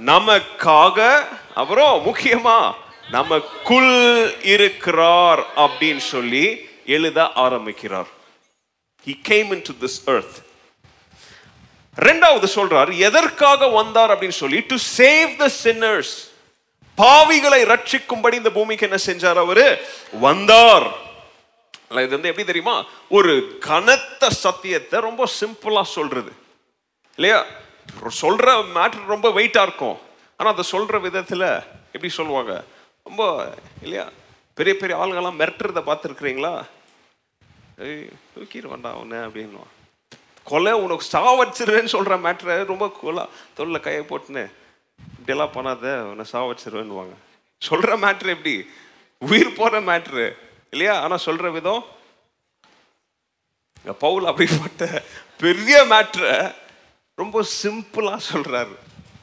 நமக்காக அப்புறம் முக்கியமா நமக்குள் இருக்கிறார் அப்படின்னு சொல்லி எழுத ஆரம்பிக்கிறார். He came into this earth. ரெண்டாவது சொல்றார் எதற்காக வந்தார்? அப்படின்னு சொல்லி டு சேவ் த சின்னர்ஸ் பாவிகளை ரட்சிக்கும்படி இந்த பூமிக்கு என்ன செஞ்சார் அவரு? வந்தார். இது வந்து எப்படி தெரியுமா? ஒரு கனத்த சத்தியத்தை ரொம்ப சிம்பிளா சொல்றது. இல்லையா? சொல்ற மேட்டர் ரொம்ப வெயிட்டா இருக்கும். ஆனா அதை சொல்ற விதத்துல எப்படி சொல்லுவாங்க? ரொம்ப இல்லையா? பெரிய பெரிய ஆளுங்கெல்லாம் மிரட்டுறத பார்த்துருக்குறீங்களா? ஏய் தூக்கிடுவான்டா அவனை அப்படின்னுவான் கொலை உனக்கு சாவச்சிருவேன்னு சொல்கிற மேட்ரை ரொம்ப கொலா. தொல்ல கையை போட்டுன்னு இப்படியெல்லாம் பண்ணாத உன்னை சாவச்சிருவேன்னுவாங்க சொல்கிற மேட்ரு எப்படி? உயிர் போகிற மேட்ரு இல்லையா? ஆனால் சொல்கிற விதம் இங்க பவுல் அப்படிப்பட்ட பெரிய மேட்ரை ரொம்ப சிம்பிளாக சொல்கிறாரு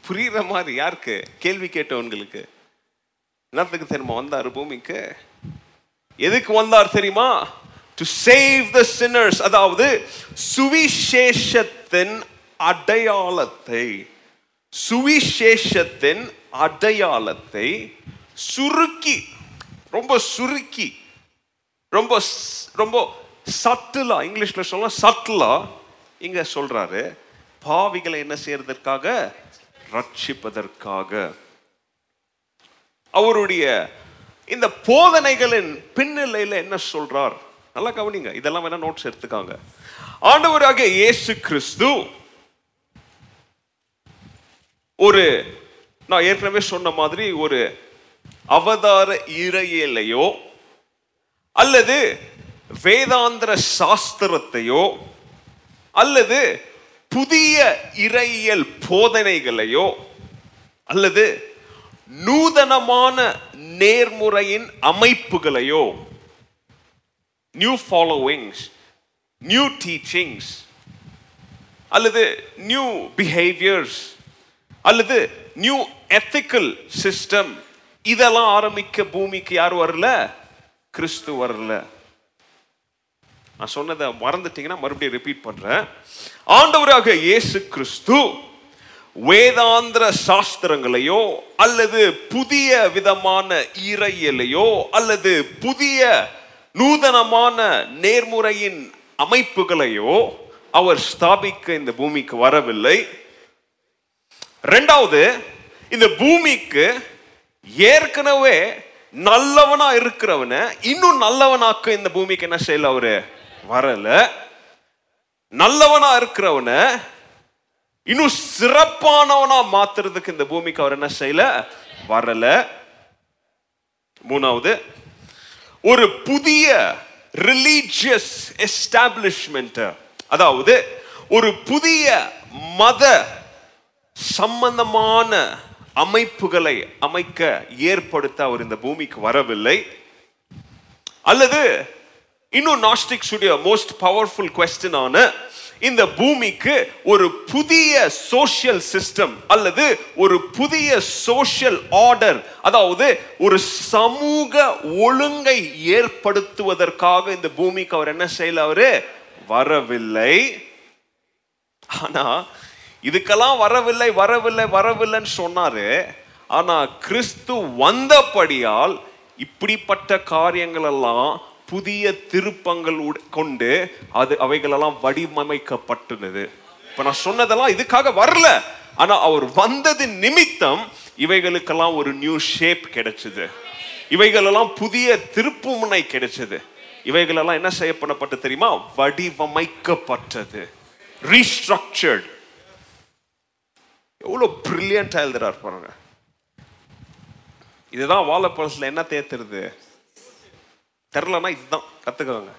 புரிகிற மாதிரி யாருக்கு? கேள்வி கேட்டவங்களுக்கு என்னத்துக்கு தெரியுமா? வந்தார் பூமிக்கு. எதுக்கு வந்தார் தெரியுமா? டு சேவ் த சின்னர்ஸ் அதாவது சுவிசேஷத்தின் அடையாளத்தை சுவிசேஷத்தின் அடையாளத்தை சுருக்கி ரொம்ப சுருக்கி ரொம்ப ரொம்ப சட்டிலா இங்கிலீஷ்ல சொல்ல சட்டிலா இங்க சொல்றாரு பாவிகளை என்ன செய்யறதற்காக? ரட்சிப்பதற்காக. அவருடைய இந்த போதனைகளின் பின்னிலையில என்ன சொல்றார்? நல்லா கவனிங்க. இதெல்லாம் வேணா நோட்ஸ் எடுத்துக்காங்க. ஆண்டவராக இயேசு கிறிஸ்து ஒரு நான் ஏற்கனவே சொன்ன மாதிரி ஒரு அவதார இறையிலையோ அல்லது வேதாந்திர சாஸ்திரத்தையோ அல்லது புதிய இறையியல் போதனைகளையோ அல்லது நூதனமான நேர்முறையின் அமைப்புகளையோ நியூ ஃபாலோவிங்ஸ் நியூ டீச்சிங்ஸ் அல்லது நியூ பிஹேவியர்ஸ் அல்லது நியூ எத்திக்கல் சிஸ்டம் இதெல்லாம் ஆரம்பிக்க பூமிக்கு யார் வரல? கிறிஸ்து வரல. நான் சொன்னதை மறந்துட்டீங்கன்னா மறுபடியும் ரிப்பீட் பண்றேன். ஆண்டவராக இயேசு கிறிஸ்து வேதாந்திர சாஸ்திரங்களையோ அல்லது புதிய விதமான இறையலையோ அல்லது புதிய நூதனமான நேர்முறையின் அமைப்புகளையோ அவர் ஸ்தாபிக்க இந்த பூமிக்கு வரவில்லை. ரெண்டாவது இந்த பூமிக்கு ஏற்கனவே நல்லவனா இருக்கிறவனை இன்னும் நல்லவனாக்க இந்த பூமிக்கு என்ன செய்யல அவரு? வரல. நல்லவனா இருக்கிறவனை இன்னும் சிறப்பானவனா மாத்துறதுக்கு இந்த பூமிக்கு அவர் என்ன செய்யல? வரல. மூணாவது ஒரு புதிய ரிலீஜியஸ் எஸ்டாப்ளிஷ்மெண்ட் அதாவது ஒரு புதிய மத சம்பந்தமான அமைப்புகளை அமைக்க ஏற்படுத்த அவர் இந்த பூமிக்கு வரவில்லை. அல்லது இன்னும் நாஸ்டிக்ஸுடைய மோஸ்ட் பவர்ஃபுல் கொஸ்டின் ஆன இந்த பூமிக்கு ஒரு புதிய சோஷியல் சிஸ்டம் அல்லது ஒரு புதிய சோஷியல் ஆர்டர் அதாவது ஒரு சமூக ஒழுங்கை ஏற்படுத்துவதற்காக இந்த பூமிக்கு அவர் என்ன செய்யல அவரு? வரவில்லை. ஆனா இதுக்கெல்லாம் வரவில்லை வரவில்லை வரவில்லைன்னு சொன்னாரு. ஆனா கிறிஸ்து வந்தபடியால் இப்படிப்பட்ட காரியங்கள் எல்லாம் புதிய திருப்பங்கள் கொண்டு அது அவைகளெல்லாம் வடிவமைக்கப்பட்டுள்ளது இப்ப நான் சொன்னதெல்லாம் இதுக்காக வரல. ஆனா அவர் வந்தது நிமித்தம் இவைகளுக்கெல்லாம் ஒரு நியூ ஷேப் கிடைச்சது. இவைகளெல்லாம் புதிய திருப்புமுனை கிடைச்சது. இவைகளெல்லாம் என்ன செய்யப்படப்பட்டு தெரியுமா? வடிவமைக்கப்பட்டது. ரீஸ்ட்ரக்சர்ட் எவ்வளோ பிரில்லியண்டா எழுதுறாரு பாருங்க. இதுதான் வாழைப்பழத்துல என்ன தேத்துறது தெரிலனா இதுதான் கற்றுக்கோங்க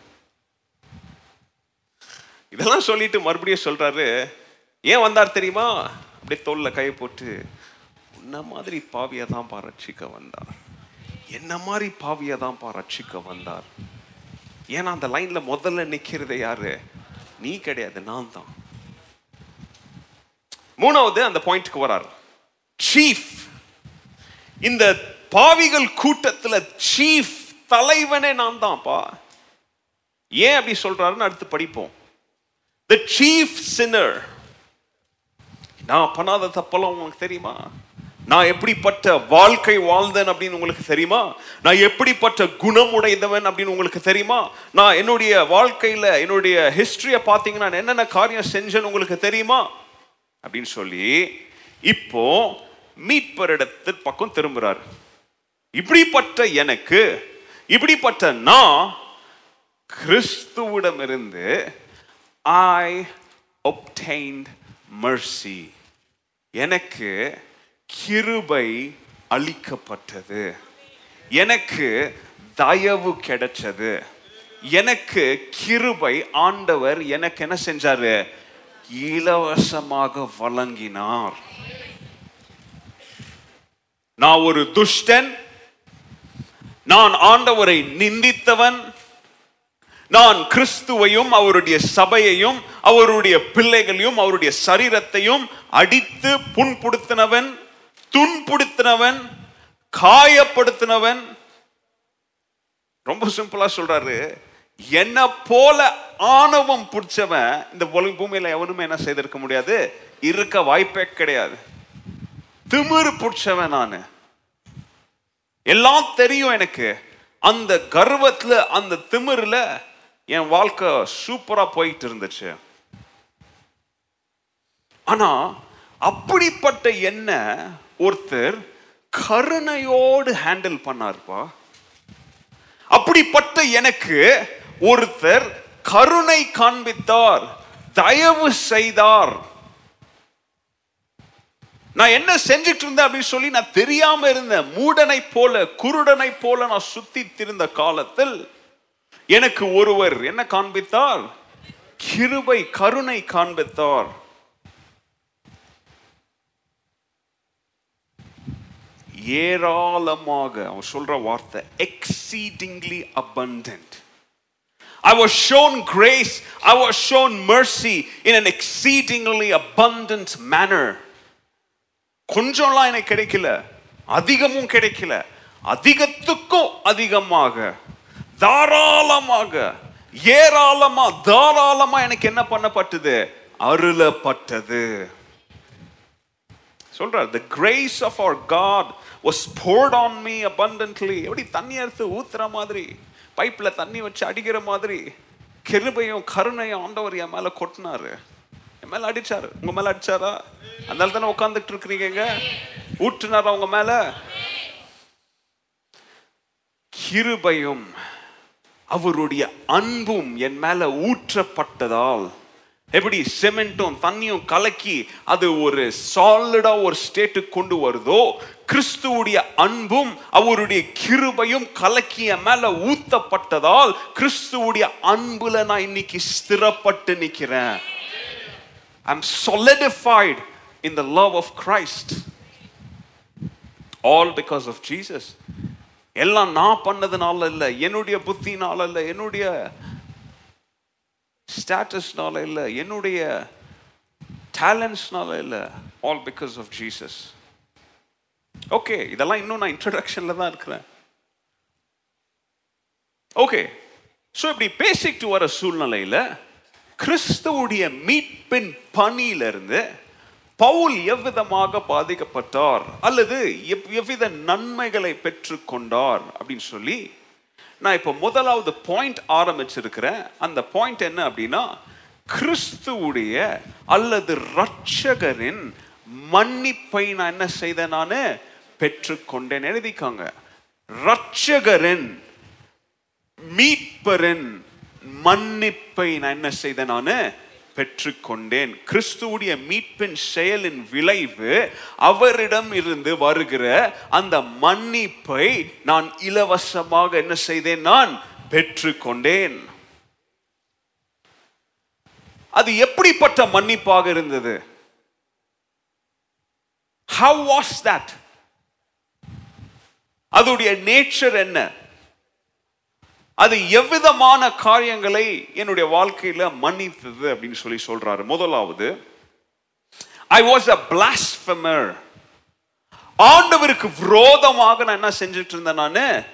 இதெல்லாம் சொல்லிட்டு மறுபடியும் சொல்கிறாரு ஏன் வந்தார் தெரியுமா? அப்படியே தோல்ல கையை போட்டு என்ன மாதிரி பாவியை தான் பா ரட்சிக்க வந்தார். என்ன மாதிரி பாவியை தான் பா ரட்சிக்க வந்தார். ஏன்னா அந்த லைனில் முதல்ல நிற்கிறது யாரு? நீ கிடையாது நான் தான். மூணாவது அந்த பாயிண்ட்க்கு வரார். சீஃப் இந்த பாவிகள் கூட்டத்தில் சீஃப் தலைவனே நான் தான்ப்பா ஏன் அப்படி சொல்றாருன்னு அடுத்து படிப்போம். த சீஃப் சின்னர் நான் பண்ணாத தப்பெல்லாம் உங்களுக்கு தெரியுமா? நான் எப்படிப்பட்ட வாழ்க்கை வாழ்ந்தேன் அப்படின்னு உங்களுக்கு தெரியுமா? நான் எப்படிப்பட்ட குணம் உடைந்தவன் அப்படின்னு உங்களுக்கு தெரியுமா? நான் என்னுடைய வாழ்க்கையில என்னுடைய ஹிஸ்டரியை பார்த்தீங்கன்னா நான் என்னென்ன காரியம் செஞ்சேன்னு உங்களுக்கு தெரியுமா? அப்படின்னு சொல்லி இப்போ மீட்பரிடத்து பக்கம் திரும்புறார். இப்படிப்பட்ட எனக்கு இப்படிப்பட்ட நான் கிறிஸ்துவிடமிருந்து ஐ ஒப்டைன்ட் மர்சி எனக்கு கிருபை அளிக்கப்பட்டது. எனக்கு தயவு கிடைச்சது. எனக்கு கிருபை ஆண்டவர் எனக்கு என்ன செஞ்சாரு? இலவசமாக வழங்கினார். நான் ஒரு துஷ்டன் நான் ஆண்டவரை நிந்தித்தவன். நான் கிறிஸ்துவையும் அவருடைய சபையையும் அவருடைய பிள்ளைகளையும் அவருடைய சரீரத்தையும் அடித்து புண்படுத்தினவன் துன்புடுத்தினவன் காயப்படுத்தினவன். ரொம்ப சிம்பிளா சொல்றாரு. என்ன போல ஆணவம் பிடிச்சவன் இந்த உலக பூமியில எவனுமே என்ன செய்திருக்க முடியாது. இருக்க வாய்ப்பே கிடையாது. திமிர் பிடிச்சவன் நான். எல்லாம் தெரியும் எனக்கு. அந்த கர்வத்தில் அந்த திமிரில் என் வாழ்க்கை சூப்பராக போயிட்டு இருந்துச்சு. ஆனா அப்படிப்பட்ட என்ன ஒருத்தர் கருணையோடு ஹேண்டில் பண்ணார்ப்பா. அப்படிப்பட்ட எனக்கு ஒருத்தர் கருணை காண்பித்தார் தயவு செய்தார். நான் என்ன செஞ்சுட்டு இருந்தேன் அப்படின்னு சொல்லி நான் தெரியாம இருந்தேன் மூடனை போல குருடனை போல நான் சுத்தி திருந்த காலத்தில் எனக்கு ஒருவர் என்ன காண்பித்தார்? கிருபை கருணை காண்பித்தார். ஏராளமாக அவன் சொல்ற வார்த்தை exceedingly abundant I was shown grace, I was shown mercy in an exceedingly abundant manner. கொஞ்சம்லாம் எனக்கு கிடைக்கல. அதிகமும் கிடைக்கல. அதிகத்துக்கும் அதிகமாக. தாராளமாக ஏராளமா தாராளமா எனக்கு என்ன பண்ணப்பட்டது? அருளப்பட்டது. சொல்றார் the grace of our God was poured on me abundantly எப்படி தண்ணி எடுத்து ஊத்துற மாதிரி பைப்பில் தண்ணி வச்சு அடிக்கிற மாதிரி கிருபையும் கருணையும் ஆண்டவர் என் மேலே கொட்டினாரு. மேல அடிச்சாரு. உங்க மேல அடிச்சாரா? அதனால தானே உட்காந்துட்டு இருக்கிறீங்க ஊற்றுனாரா உங்க மேல? கிருபையும் அவருடைய அன்பும் என் மேல ஊற்றப்பட்டதால் எப்படி சிமெண்ட்டும் தண்ணியும் கலக்கி அது ஒரு சாலிடா ஒரு ஸ்டேட்டுக்கு கொண்டு வருதோ கிறிஸ்துவுடைய அன்பும் அவருடைய கிருபையும் கலக்கி என் மேல ஊத்தப்பட்டதால் கிறிஸ்துவுடைய அன்புல நான் இன்னைக்கு ஸ்திரப்பட்டு நிக்கிறேன். I'm solidified in the love of Christ. All because of Jesus. எல்லாம் நான் பண்ணதுனால இல்லை என்னுடைய புத்தினால இல்லை என்னுடைய ஸ்டேட்டஸ்னால இல்லை என்னுடைய டேலண்ட்ஸ்னால இல்லை all because of Jesus okay இதெல்லாம் இன்னும் நான் இன்ட்ரடக்ஷன்ல தான் இருக்கிறேன் ஓகே ஸோ இப்படி பேசிக்கிட்டு வர சூழ்நிலையில கிறிஸ்துவுடைய மீட்பின் பணியிலிருந்து பவுல் எவ்விதமாக பாதிக்கப்பட்டார்? அல்லது எவ்- எவ்வித நன்மைகளை பெற்றுக்கொண்டார்? அப்படின்னு சொல்லி நான் இப்போ முதலாவது பாயிண்ட் ஆரம்பிச்சிருக்கிறேன். அந்த பாயிண்ட் என்ன அப்படின்னா கிறிஸ்துவுடைய அல்லது ரட்சகரின் மன்னிப்பை நான் என்ன செய்தேன் நான்? பெற்றுக்கொண்டேன். எழுதிக்காங்க. ரட்சகரின் மீட்பரின் மன்னிப்பை நான் என்ன செய்தேன் நான்? பெற்றுக்கொண்டேன். கிறிஸ்துவுடைய மீட்பின் செயலின் விளைவு அவரிடம் இருந்து வருகிற அந்த மன்னிப்பை நான் இலவசமாக என்ன செய்தேன் நான்? பெற்றுக்கொண்டேன். அது எப்படிப்பட்ட மன்னிப்பாக இருந்தது? ஹவ் வாஸ் தட் அதோடைய நேச்சர் என்ன? அது எவ்விதமான காரியங்களை என்னுடைய வாழ்க்கையில மன்னித்தது அப்படின்னு சொல்லி சொல்றாரு. முதலாவது ஐ வாஸ் அ பிளாஸ்பமர் ஆண்டவருக்கு விரோதமாக நான் என்ன செஞ்சுட்டு இருந்தேன் நான்?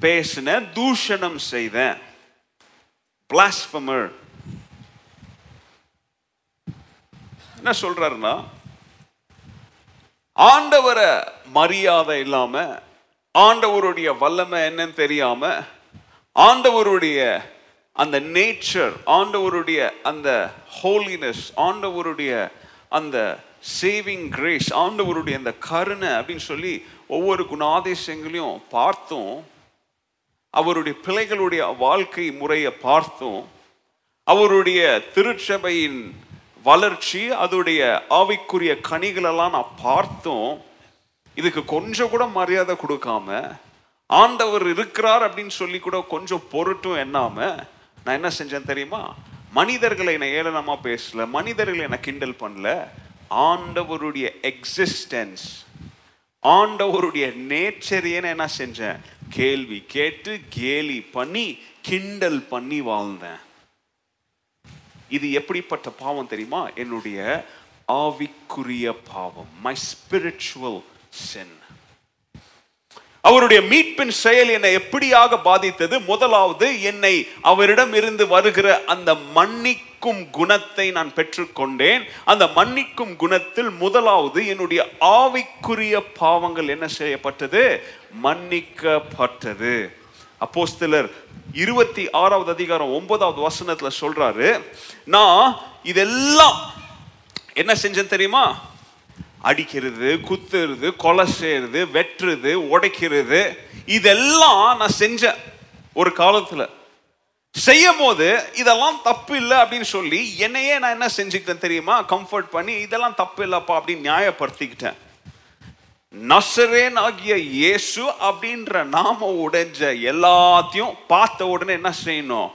பேசினேன் தூஷணம் செய்தேன். பிளாஸ்பமர் என்ன சொல்றாருன்னா ஆண்டவரை மரியாதை இல்லாம ஆண்டவருடைய வல்லமை என்னன்னு தெரியாம ஆண்டவருடைய அந்த நேச்சர் ஆண்டவருடைய அந்த ஹோலினஸ் ஆண்டவருடைய அந்த சேவிங் கிரேஸ் ஆண்டவருடைய அந்த கருணை அப்படின்னு சொல்லி ஒவ்வொரு குணாதிசயங்களையும் பார்த்தும் அவருடைய பிள்ளைகளுடைய வாழ்க்கை முறையை பார்த்தும் அவருடைய திருச்சபையின் வளர்ச்சி அதோடைய ஆவிக்குரிய கனிகளெல்லாம் நான் பார்த்தும் இதுக்கு கொஞ்சம் கூட மரியாதை கொடுக்காம ஆண்டவர் இருக்கிறார் அப்படின்னு சொல்லி கூட கொஞ்சம் பொருட்டும் எண்ணாம நான் என்ன செஞ்சேன் தெரியுமா? மனிதர்களை என்னை ஏளனமாக பேசல மனிதர்களை என்னை கிண்டல் பண்ணல. ஆண்டவருடைய எக்ஸிஸ்டன்ஸ் ஆண்டவருடைய நேச்சரையே நான் என்ன செஞ்சேன்? கேள்வி கேட்டு கேலி பண்ணி கிண்டல் பண்ணி வாழ்ந்தேன். இது எப்படிப்பட்ட பாவம் தெரியுமா? என்னுடைய ஆவிக்குரிய பாவம் மை ஸ்பிரிச்சுவல் சென் அவருடைய மீட்பின் செயல் என்னை எப்படியாக பாதித்தது? முதலாவது என்னை அவரிடம் இருந்து வருகிற அந்த மன்னிக்கும் குணத்தை நான் பெற்றுக்கொண்டேன். அந்த மன்னிக்கும் குணத்தில் முதலாவது என்னுடைய ஆவிக்குரிய பாவங்கள் என்ன செய்யப்பட்டது? மன்னிக்கப்பட்டது. அப்போஸ்தலர் இருபத்தி ஆறாவது அதிகாரம் ஒன்பதாவது வசனத்துல சொல்றாரு நான் இதெல்லாம் என்ன செஞ்சேன் தெரியுமா? அடிக்கிறது குத்துறது கொலை செய்யறது வெட்டுறது உடைக்கிறது. இதெல்லாம் நான் செஞ்சேன் ஒரு காலத்துல. செய்யும் போது இதெல்லாம் தப்பு இல்லை அப்படின்னு சொல்லி என்னையே நான் என்ன செஞ்சுக்கிட்டேன் தெரியுமா? கம்ஃபர்ட் பண்ணி இதெல்லாம் தப்பு இல்லைப்பா அப்படின்னு நியாயப்படுத்திக்கிட்டேன். நசரேன் ஆகிய இயேசு அப்படின்ற நாம உடைஞ்ச எல்லாத்தையும் பார்த்த உடனே என்ன செய்யணும்?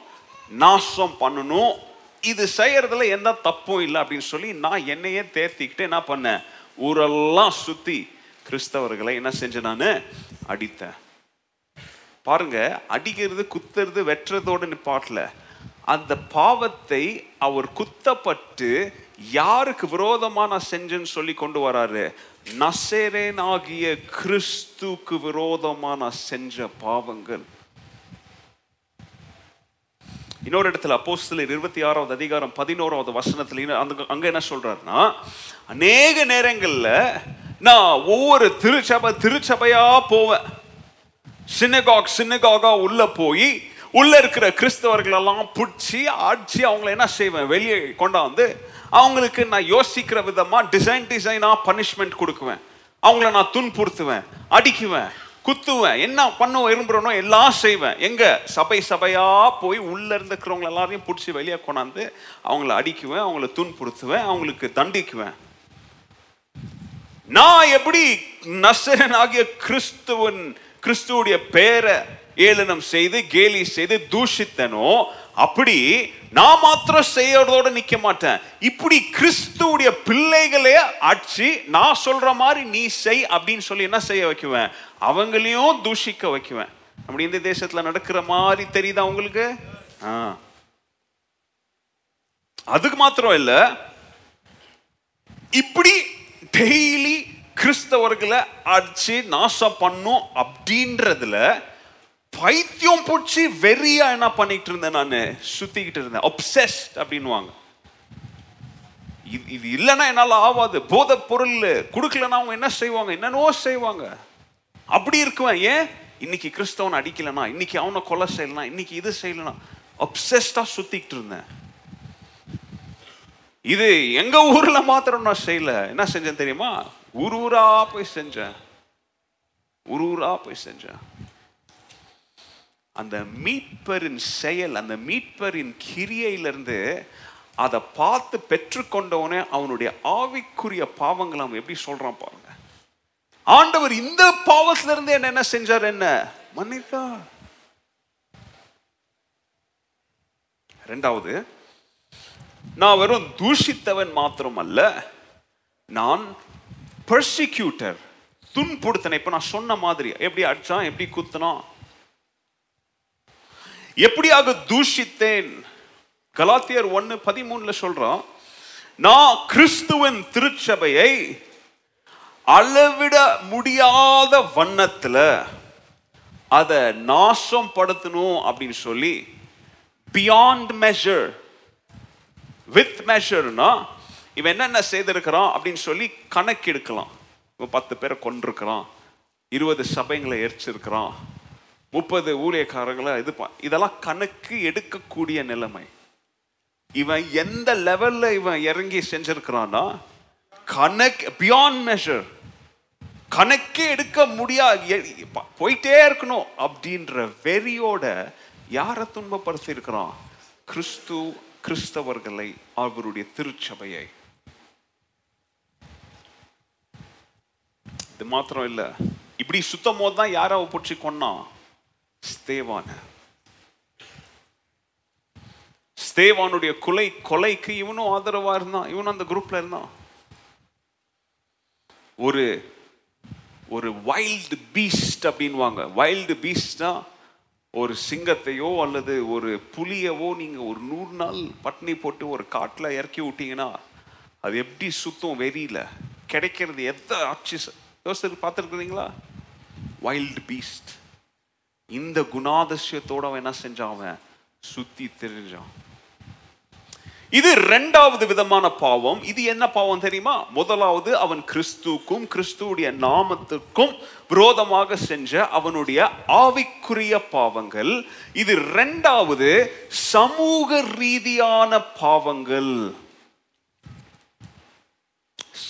நாசம் பண்ணணும். இது செய்யறதுல எந்த தப்பும் இல்லை அப்படின்னு சொல்லி நான் என்னையே தேர்த்திக்கிட்டு என்ன பண்ணேன்? ஊரெல்லாம் சுத்தி கிறிஸ்தவர்களை என்ன செஞ்சேன் நான்? அடித்தேன். பாருங்க அடிக்கிறது குத்துறது வெட்டுறதோட நிப்பாட்டல. அந்த பாவத்தை அவர் குத்தப்பட்டு யாருக்கு விரோதமா நான் செஞ்சேன்னு சொல்லி கொண்டு வராரு? நசேரேன் ஆகிய கிறிஸ்துக்கு விரோதமா நான் செஞ்ச பாவங்கள். இன்னொரு இடத்துல அப்போஸ்தலர் இருபத்தி ஆறாவது அதிகாரம் பதினோராவது வசனத்துல அந்த அங்க என்ன சொல்றாருன்னா அநேக நேரங்கள்ல நான் ஒவ்வொரு திருச்சபை திருச்சபையா போவேன் சின்னகாக் சின்னகாகா உள்ள போய் உள்ள இருக்கிற கிறிஸ்தவர்கள் எல்லாம் பிடிச்சி அடிச்சு அவங்கள என்ன செய்வேன்? வெளியே கொண்டாந்து அவங்களுக்கு நான் யோசிக்கிற விதமா டிசைன் டிசைனா பனிஷ்மெண்ட் கொடுக்குவேன். அவங்கள நான் துன்புறுத்துவேன் அடிக்குவேன். குத்துவேன். என்ன பண்ண விரும்புறனோ எல்லாம் செய்வேன். எங்கே? சபை சபையாக போய் உள்ளே இருந்துக்கிறவங்க எல்லாரையும் பிடிச்சி வெளியே கொண்டாந்து அவங்கள அடிக்குவேன் அவங்கள துன்புறுத்துவேன் அவங்களுக்கு தண்டிக்குவேன். நான் எப்படி நசரன் ஆகிய கிறிஸ்துவன் கிறிஸ்துவுடைய பேரை ஏளனம் செய்து கேலி செய்து தூஷித்தனோ அப்படி நான் மாத்திரம் செய்யறதோட நிக்க மாட்டேன். இப்படி கிறிஸ்துவுடைய பிள்ளைகளே அடிச்சு நான் சொல்ற மாதிரி நீ செய் அப்படின்னு சொல்லி என்ன செய்ய வைக்குவேன்? அவங்களையும் தூஷிக்க வைக்குவேன். அப்படி இந்த தேசத்துல நடக்கிற மாதிரி தெரியுதா உங்களுக்கு? அதுக்கு மாத்திரம் இல்ல. இப்படி டெய்லி கிறிஸ்தவர்களை அடிச்சு நாசம் பண்ணும் அப்படின்றதுல பைத்தியம் பிடிச்சி வெறியா என்ன பண்ணிட்டு இருந்தேன் நான்? சுத்திக்கிட்டு இருந்தேன். அப்சஸ்ட் அப்படின்னுவாங்க. இது இது இல்லைன்னா என்னால் ஆகாது போத பொருள் கொடுக்கலன்னா அவங்க என்ன செய்வாங்க? என்னென்னவோ செய்வாங்க. அப்படி இருக்குவேன். ஏன்? இன்னைக்கு கிறிஸ்தவன் அடிக்கலனா இன்னைக்கு அவனை கொலை செய்யலாம் இன்னைக்கு இது செய்யலாம் அப்சஸ்டாக சுத்திக்கிட்டு இருந்தேன். இது எங்க ஊர்ல மாத்திரம் நான் செய்யல. என்ன செஞ்சேன் தெரியுமா? ஊர் ஊரா போய் செஞ்சேன். ஊர் ஊரா போய் செஞ்சேன். அந்த மீட்பரின் செயல் அந்த மீட்பரின் கிரியையிலிருந்து அதை பார்த்து பெற்றுக்கொண்டவனே அவனுடைய ஆவிக்குரிய பாவங்களை அவன் எப்படி சொல்றான் பாருங்க. ஆண்டவர் இந்த பாவத்துல இருந்து என்ன என்ன செஞ்சார் என்ன? மன்னித்தா ரெண்டாவது நான் வெறும் தூஷித்தவன் மாத்திரம் அல்ல நான் பர்சிக்யூட்டர் துன்புடுத்தனை இப்ப நான் சொன்ன மாதிரி எப்படி அடிச்சான் எப்படி குத்தினான் எப்படியாக தூஷித்தேன்? கலாத்தியர் ஒன்று பதிமூணுல சொல்றோம் நான் கிறிஸ்துவின் திருச்சபையை அளவிட முடியாத வண்ணத்துல அதை நாசம் படுத்தணும் அப்படின்னு சொல்லி பியாண்ட் மெஷர் வித் மெஷர்னா இவன் என்னென்ன செய்திருக்கிறான்? அப்படின்னு சொல்லி கணக்கெடுக்கலாம். இவன் பத்து பேரை கொண்டிருக்கிறான் இருபது சபைங்களை எரிச்சிருக்கிறான். முப்பது ஊழியக்காரங்களை இது இதெல்லாம் கணக்கு எடுக்கக்கூடிய நிலைமை. இவன் எந்த லெவல்ல இவன் இறங்கி செஞ்சிருக்கிறான்னா கணக்கு பியாண்ட் மெஷர் கணக்கே எடுக்க முடியாது போயிட்டே இருக்கணும் அப்படின்ற வெறியோட யாரை துன்பப்படுத்தியிருக்கிறான்? கிறிஸ்து கிறிஸ்தவர்களை அவருடைய திருச்சபையை. இது மாத்திரம் இல்லை. இப்படி சுத்தம் போது தான் யாரை பிடிச்சி கொன்னான்? ஸ்தேவான. ஸ்தேவானுடைய கொலை கொலைக்கு இவனும் ஆதரவா இருந்தான். இவனும் அந்த குரூப்ல இருந்தான். ஒரு ஒரு வைல்டு பீஸ்ட் அப்படின்வாங்க வைல்டு பீஸ்ட்னா ஒரு சிங்கத்தையோ அல்லது ஒரு புலியவோ நீங்கள் ஒரு நூறு நாள் பட்னி போட்டு ஒரு காட்டில் இறக்கி விட்டீங்கன்னா அது எப்படி சுத்தம் வெறியில? கிடைக்கிறது எத்த ஆட்சி யோசித்து பார்த்துருக்குறீங்களா? வைல்டு பீஸ்ட் இந்த குணாதிசயத்தோட அவன் என்ன செஞ்சான் அவன்? சுத்தி தெரிஞ்சான். இது ரெண்டாவது விதமான பாவம். இது என்ன பாவம் தெரியுமா? முதலாவது அவன் கிறிஸ்துவுக்கும் கிறிஸ்துவுடைய நாமத்துக்கும் விரோதமாக செஞ்ச அவனுடைய ஆவிக்குரிய பாவங்கள். இது ரெண்டாவது சமூக ரீதியான பாவங்கள்.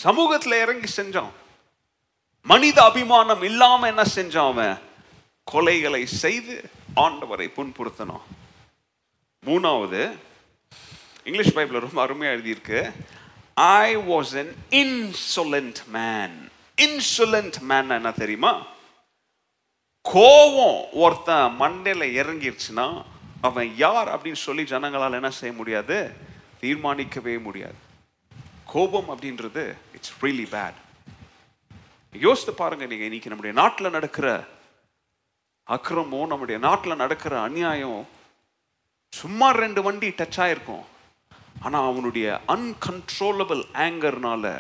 சமூகத்துல இறங்கி செஞ்சான். மனித அபிமானம் இல்லாம என்ன செஞ்சான் அவன்? கொலைகளை செய்து ஆண்டவரை புண்புறுத்தணும் மூணாவது இங்கிலீஷ் பைபிள் ரொம்ப அருமையாக எழுதியிருக்கு I was an insolent man insolent man என்ன தெரியுமா? கோவம். ஒருத்தன் மண்டையில் இறங்கிருச்சுன்னா அவன் யார் அப்படின்னு சொல்லி ஜனங்களால் என்ன செய்ய முடியாது? தீர்மானிக்கவே முடியாது. கோபம் அப்படின்றது இட்ஸ் ரியலி பேட் யோசித்து பாருங்க நீங்க இன்னைக்கு நம்முடைய நாட்டில் நடக்கிற அக்கிரமம் நம்முடைய நாட்டில் நடக்கிற அநியாயம் சும்மா ரெண்டு வண்டி டச் ஆயிருக்கும். ஆனால் அவனுடைய அன்கன்ட்ரோலபிள் ஆங்கர்னால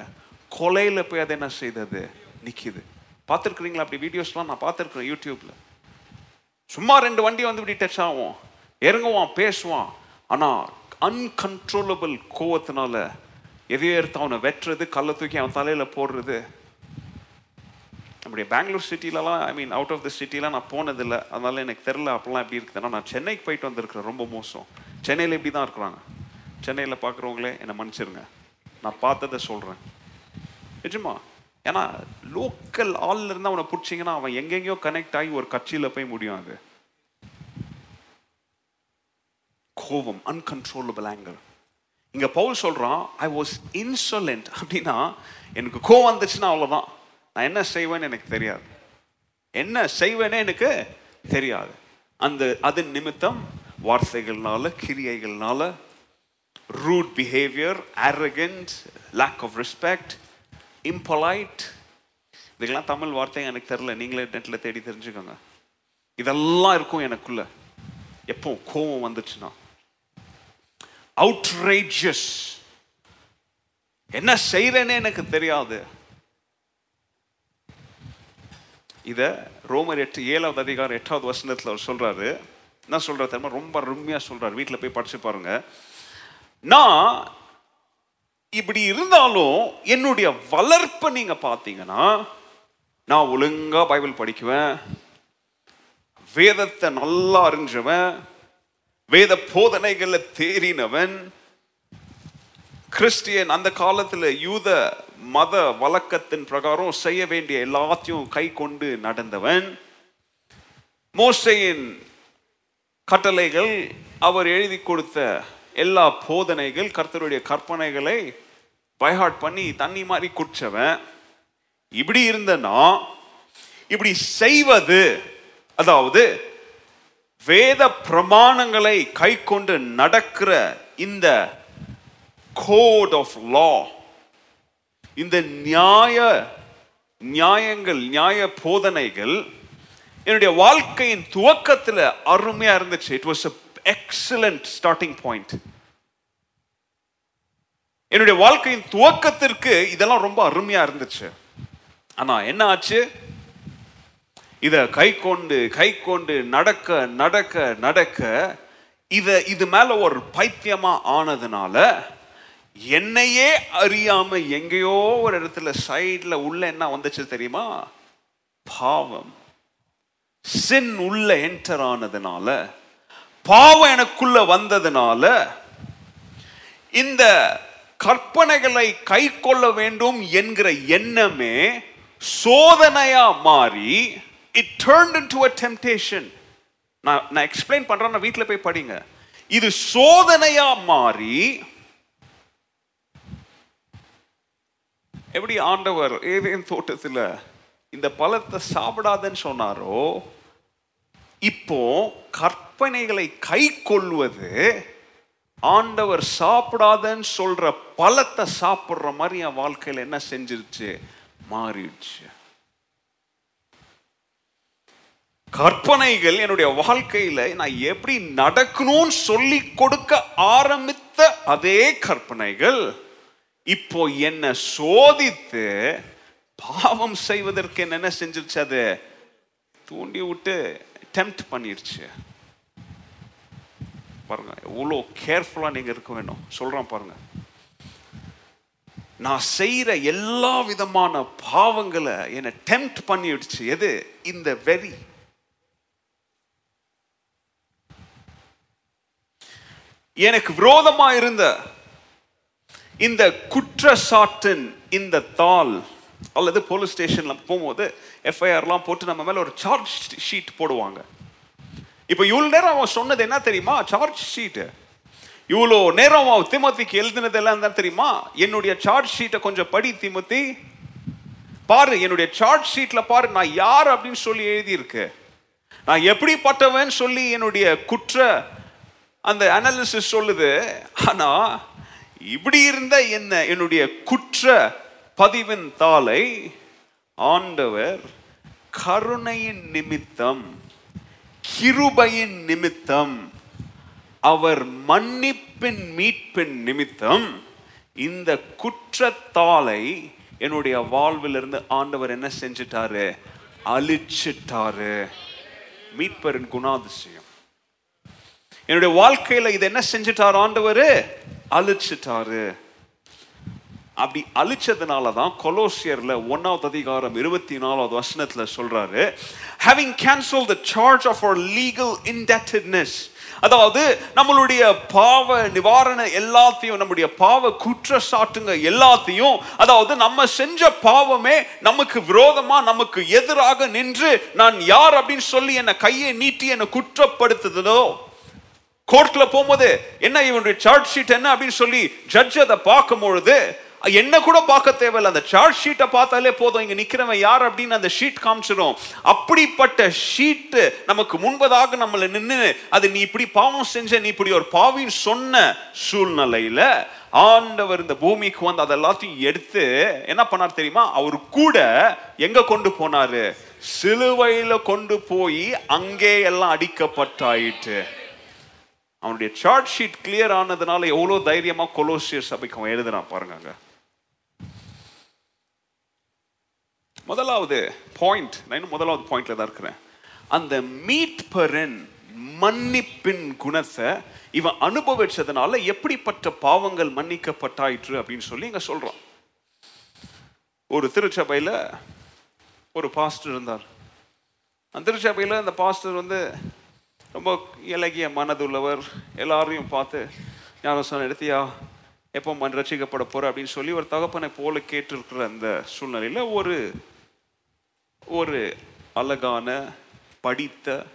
கொலையில் போய் அது என்ன செய்தது? நிற்கிது பார்த்துருக்குறீங்களா? அப்படி வீடியோஸ்லாம் நான் பார்த்துருக்குறேன் யூடியூப்பில் சும்மா ரெண்டு வண்டி வந்து இப்படி டச் ஆகும். இறங்குவான் பேசுவான். ஆனால் அன்கன்ட்ரோலபிள் கோவத்தினால எதையோ எடுத்து அவனை வெட்டுறது கல்லை தூக்கி அவன் தலையில் போடுறது நம்முடைய Bangalore சிட்டிலலாம் I mean out of the சிட்டிலாம் நான் போனதில்லை. அதனால எனக்கு தெரில அப்போல்லாம் எப்படி இருக்குதுன்னா நான் சென்னைக்கு போயிட்டு வந்திருக்கிறேன். ரொம்ப மோசம். சென்னையில் இப்படி தான் இருக்கிறாங்க? சென்னையில் பார்க்குறவங்களே என்னை மன்னிச்சிருங்க. நான் பார்த்ததை சொல்கிறேன் நிஜமா? ஏன்னா லோக்கல் ஆள்ல இருந்து அவனை பிடிச்சிங்கன்னா அவன் எங்கெங்கேயோ கனெக்ட் ஆகி ஒரு கட்சியில் போய் முடியும் அது. கோபம் அன்கன்ட்ரோலபிள் ஆங்கர் இங்கே பவுல் சொல்கிறான் ஐ வாஸ் இன்சொலண்ட் அப்படின்னா எனக்கு கோவம் வந்துச்சுன்னா அவ்வளோதான் நான் என்ன செய்வேன்னு எனக்கு தெரியாது. என்ன செய்வேனே எனக்கு தெரியாது. அந்த அதன் நிமித்தம் வார்த்தைகள்னால கிரியைகள்னால rude behaviour arrogance lack of respect impolite இதுக்கெல்லாம் தமிழ் வார்த்தை எனக்கு தெரில. நீங்களே நெட்டில் தேடி தெரிஞ்சுக்கோங்க. இதெல்லாம் இருக்கும் எனக்குள்ள. எப்போ கோவம் வந்துச்சுன்னா. அவுட்ரேஜஸ் என்ன செய்கிறேன்னே எனக்கு தெரியாது. இதை ரோமர் எட்டு ஏழாவது அதிகாரம் எட்டாவது வசனத்தில் அவர் சொல்கிறாரு என்ன சொல்கிற தெரியுமா? ரொம்ப அருமையாக சொல்கிறார் வீட்டில் போய் படிச்சு பாருங்க. நான் இப்படி இருந்தாலும் என்னுடைய வளர்ப்பை நீங்கள் பார்த்தீங்கன்னா நான் ஒழுங்காக பைபிள் படிக்குவேன். வேதத்தை நல்லா அறிஞ்சவன். வேத போதனைகளில் தேறினவன். கிறிஸ்டியன் அந்த காலத்தில் யூத மத வழக்கத்தின் பிரகாரம் செய்ய வேண்டிய எல்லாத்தையும் கை கொண்டு நடந்தவன். மோசையின் கட்டளைகள் அவர் எழுதி கொடுத்த எல்லா போதனைகள் கர்த்தருடைய கற்பனைகளை பைஹாட் பண்ணி தண்ணி மாதிரி குடிச்சவன். இப்படி இருந்தனா இப்படி செய்வது அதாவது வேத பிரமாணங்களை கை கொண்டு நடக்கிற இந்த கோட் ஆஃப் லா இந்த நியாய நியாயங்கள் நியாய போதனைகள் என்னுடைய வாழ்க்கையின் துவக்கத்தில் அருமையா இருந்துச்சு. It was excellent starting point என்னுடைய வாழ்க்கையின் துவக்கத்திற்கு இதெல்லாம் ரொம்ப அருமையா இருந்துச்சு. ஆனா என்ன ஆச்சு? இத கை கொண்டு கை கொண்டு நடக்க நடக்க நடக்க இத இது மேல ஒரு பைத்தியமா ஆனதுனால என்னையே அறியாம எங்கேயோ ஒரு இடத்துல சைடில் உள்ள என்ன வந்துச்சு தெரியுமா? பாவம். சின் உள்ள என்டர் ஆனதுனால பாவம் எனக்குள்ள வந்ததுனால இந்த கற்பனைகளை கை கொள்ள வேண்டும் என்கிற எண்ணமே சோதனையா மாறி it turn into a temptation நான் நான் எக்ஸ்பிளைன் பண்றேன் நான் வீட்டில் போய் படிங்க. இது சோதனையா மாறி எப்படி ஆண்டவர் ஏதேன் தோட்டத்தில் இந்த பழத்தை சாப்பிடாதன்னு சொன்னாரோ இப்போ கற்பனைகளை கை கொள்வது ஆண்டவர் சாப்பிடாதன்னு சொல்ற பழத்தை சாப்பிட்ற மாதிரி என் வாழ்க்கையில் என்ன செஞ்சிருச்சு? மாறிடுச்சு. கற்பனைகள் என்னுடைய வாழ்க்கையில நான் எப்படி நடக்கணும்னு சொல்லி கொடுக்க ஆரம்பித்த அதே கற்பனைகள் இப்போ என்னை சோதித்து பாவம் செய்வதற்கு என்ன செஞ்சிருச்சு அது? தூண்டி விட்டு டெம்ப்ட் பண்ணிடுச்சு பாருங்க எவ்வளோ கேர்ஃபுல்லாக நீங்கள் இருக்க வேணும். சொல்கிறேன் பாருங்க. நான் செய்கிற எல்லா விதமான பாவங்களை என்னை டெம்ப்ட் பண்ணிடுச்சு. எது? இந்த வெறி. எனக்கு விரோதமாக இருந்த இந்த குற்றச்சாட்டின் இந்த தாள் அல்லது போலீஸ் ஸ்டேஷன்ல போகும்போது எஃப்ஐஆர்லாம் போட்டு நம்ம மேல ஒரு சார்ஜ் ஷீட் போடுவாங்க. இப்போ இவ்வளோ நேரம் அவன் சொன்னது என்ன தெரியுமா? சார்ஜ் ஷீட்டு இவ்வளோ நேரம் அவன் திமுத்திக்கு எழுதினதெல்லாம் தான் தெரியுமா? என்னுடைய சார்ஜ் ஷீட்டை கொஞ்சம் படி திமுத்தி. பாரு என்னுடைய சார்ஜ் ஷீட்டில் பாரு நான் யார் அப்படின்னு சொல்லி எழுதியிருக்கு. நான் எப்படிப்பட்டவன் சொல்லி என்னுடைய குற்ற அந்த அனாலிசிஸ் சொல்லுது. ஆனால் இப்படி இருந்த என்ன? என்னுடைய குற்ற பதிவின் தாளை ஆண்டவர் கருணையின் நிமித்தம் கிருபையின் நிமித்தம் அவர் மன்னிப்பின் மீட்பின் நிமித்தம் இந்த குற்றத்தாளை என்னுடைய வாழ்விலிருந்து ஆண்டவர் என்ன செஞ்சிட்டாரு? அழிச்சிட்டாரு. மீட்பரின் குணாதிசயம். என்னுடைய வாழ்க்கையில இது என்ன செஞ்சிட்டார் ஆண்டவர்? அழிச்சிட்டாரு. அப்படி அழிச்சதுனால தான் கொலோசியர்ல ஒன்னாவது அதிகாரம் இருபத்தி நாலாவது வசனத்துல சொல்றாரு having cancel the charge of our legal indebtedness அதாவது நம்மளுடைய பாவ நிவாரண எல்லாத்தையும் நம்முடைய பாவ குற்றச்சாட்டுங்க எல்லாத்தையும் அதாவது நம்ம செஞ்ச பாவமே நமக்கு விரோதமா நமக்கு எதிராக நின்று நான் யார் அப்படின்னு சொல்லி என்னை கையை நீட்டி என்னை குற்றப்படுத்துதோ கோர்ட்ல போகும்போது என்ன இவனுடைய சார்ஜ் ஷீட் என்ன? அப்படின்னு சொல்லி ஜட்ஜ் அதை பார்க்கும் பொழுது என்ன கூட பார்க்க தேவையில்ல. அந்த சார்ஜ் ஷீட்டை பார்த்தாலே போதும். இங்க நிக்கிறவன் யார்? அப்படின்னு அந்த ஷீட் காமிச்சிடும் அப்படிப்பட்ட ஷீட்டு நமக்கு முன்பதாக நம்மளை நின்று அது நீ இப்படி பாவம் செஞ்ச நீ இப்படி ஒரு பாவின்னு சொன்ன சூழ்நிலையில ஆண்டவர் இந்த பூமிக்கு வந்து அதெல்லாத்தையும் எடுத்து என்ன பண்ணார் தெரியுமா? அவர் கூட எங்க கொண்டு போனாரு? சிலுவையில கொண்டு போய் அங்கே எல்லாம் அடிக்கப்பட்டாயிட்டு அவனுடைய சார்ட் ஷீட் கிளியர் ஆனதுனால எவ்வளோ தைரியமாக கொலோசியர் சபைக்கு அவன் எழுதுனா பாருங்க. முதலாவது பாயிண்ட் நான் இன்னும் முதலாவது பாயிண்ட்ல தான் இருக்கிறேன். அந்த மீட்பரின் மன்னிப்பின் குணத்தை இவன் அனுபவிச்சதுனால எப்படிப்பட்ட பாவங்கள் மன்னிக்கப்பட்டாயிற்று அப்படின்னு சொல்லி இங்க சொல்றான். ஒரு திருச்சபையில ஒரு பாஸ்டர் இருந்தார். அந்த திருச்சபையில அந்த பாஸ்டர் வந்து ரொம்ப இலகிய மனதுள்ளவர். எல்லாரையும் பார்த்து ஞானஸ்தானம் எடுத்தியா? எப்போ மண் ரசிக்கப்பட போகிற அப்படின்னு சொல்லி ஒரு தகப்பனை போல கேட்டிருக்கிற அந்த சூழ்நிலையில் ஒரு ஒரு அழகான படித்த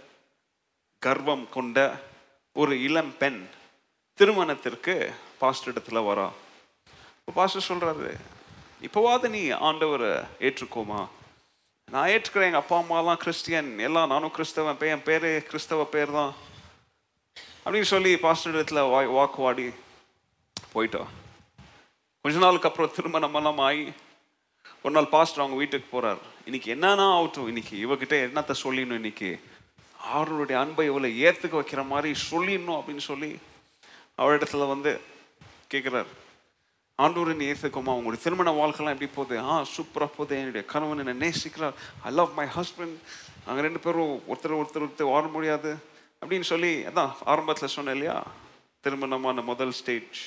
கர்வம் கொண்ட ஒரு இளம் பெண் திருமணத்திற்கு பாஸ்டர் இடத்துல வரா. பாஸ்டர் சொல்கிறாரு இப்போவாது நீ ஆண்டவரை ஏற்றுக்கோமா? நான் ஏற்றுக்கிறேன். எங்கள் அப்பா அம்மாலாம் கிறிஸ்டியன். எல்லாம் நானும் கிறிஸ்தவன். பே என் பேர் கிறிஸ்தவ பேர் தான் அப்படின்னு சொல்லி பாஸ்டர் இடத்துல வாய் வாக்குவாடி போயிட்டோம். கொஞ்ச நாளுக்கு அப்புறம் திரும்ப எல்லாம் ஆகி ஒரு நாள் பாஸ்டர் அவங்க வீட்டுக்கு போகிறார் இன்னைக்கு என்னன்னா ஆகட்டும். இன்னைக்கு இவகிட்ட என்னத்த சொல்லிடணும் இன்னைக்கு? அவருடைய அன்பை இவளை ஏற்றுக்க வைக்கிற மாதிரி சொல்லிடணும் அப்படின்னு சொல்லி அவரிடத்துல வந்து கேட்குறாரு ஆண்டோரின் நீ ஏற்றுக்கோமா உங்களுடைய திருமண வாழ்க்கைலாம் எப்படி போகுது? ஆ சூப்பராக போகுது. என்னுடைய கணவன் என்னை நேசிக்கிறார். ஐ லவ் மை ஹஸ்பண்ட் நாங்கள் ரெண்டு பேரும் ஒருத்தர் ஒருத்தர் ஒருத்தர் வாழ முடியாது. அப்படின்னு சொல்லி அதான் ஆரம்பத்தில் சொன்னேன் இல்லையா? திருமணமான முதல் ஸ்டேஜ்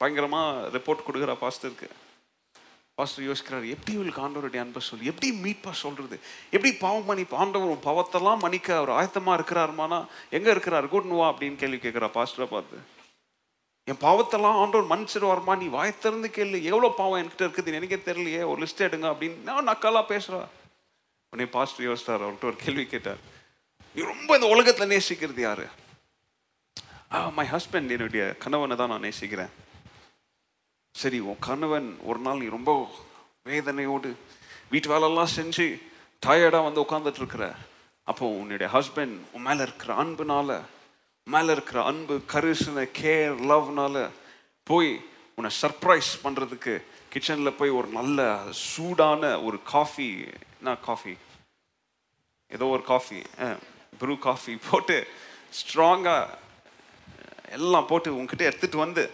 பயங்கரமாக ரிப்போர்ட் கொடுக்குறா பாஸ்டருக்கு. பாஸ்டர் யோசிக்கிறார் எப்படி இவளுக்கு ஆண்டவருடைய அன்பை சொல்லி? எப்படி மீட்பா சொல்கிறது எப்படி பாவம் மன்னிப்பு ஆண்டவர் பவத்தெல்லாம் பாவத்தெல்லாம் மன்னிக்க அவர் ஆயத்தமாக இருக்கிறாருமானா? எங்கே இருக்கிறார்? கூட்டணுவா அப்படின்னு கேள்வி கேட்குறா பாஸ்டரை பார்த்து. என் பாவத்தெல்லாம் ஆண்டவர் மன்னிச்சிடுவார்மா நீ வாய் திறந்து கேளு. எவ்வளோ பாவம் என்கிட்ட இருக்குது எனக்கே தெரியலையே ஒரு லிஸ்ட் எடுங்க அப்படின்னு. நான் நக்கலா பேசுகிறா உடனே பாஸ்டர் யோசித்தார் அவர்கிட்ட ஒரு கேள்வி கேட்டார். நீ ரொம்ப இந்த உலகத்தில் நேசிக்கிறது யாரு? மை ஹஸ்பண்ட் என்னுடைய கணவனை தான் நான் நேசிக்கிறேன். சரி உன் கணவன் ஒரு நாள் நீ ரொம்ப வேதனையோடு வீட்டு வேலையெல்லாம் செஞ்சு டயர்டாக வந்து உட்காந்துட்டு இருக்கிற அப்போ உன்னுடைய ஹஸ்பண்ட் உன் மேலே இருக்கிற அன்புனால மேலே இருக்கிற அன்பு கரிசனை கேர் லவ்னால போய் உன்னை சர்ப்ரைஸ் பண்ணுறதுக்கு கிச்சனில் போய் ஒரு நல்ல சூடான ஒரு காஃபி என்ன காஃபி ஏதோ ஒரு காஃபி ப்ரூ காஃபி போட்டு ஸ்ட்ராங்காக எல்லாம் போட்டு உங்ககிட்ட எடுத்துகிட்டு வந்து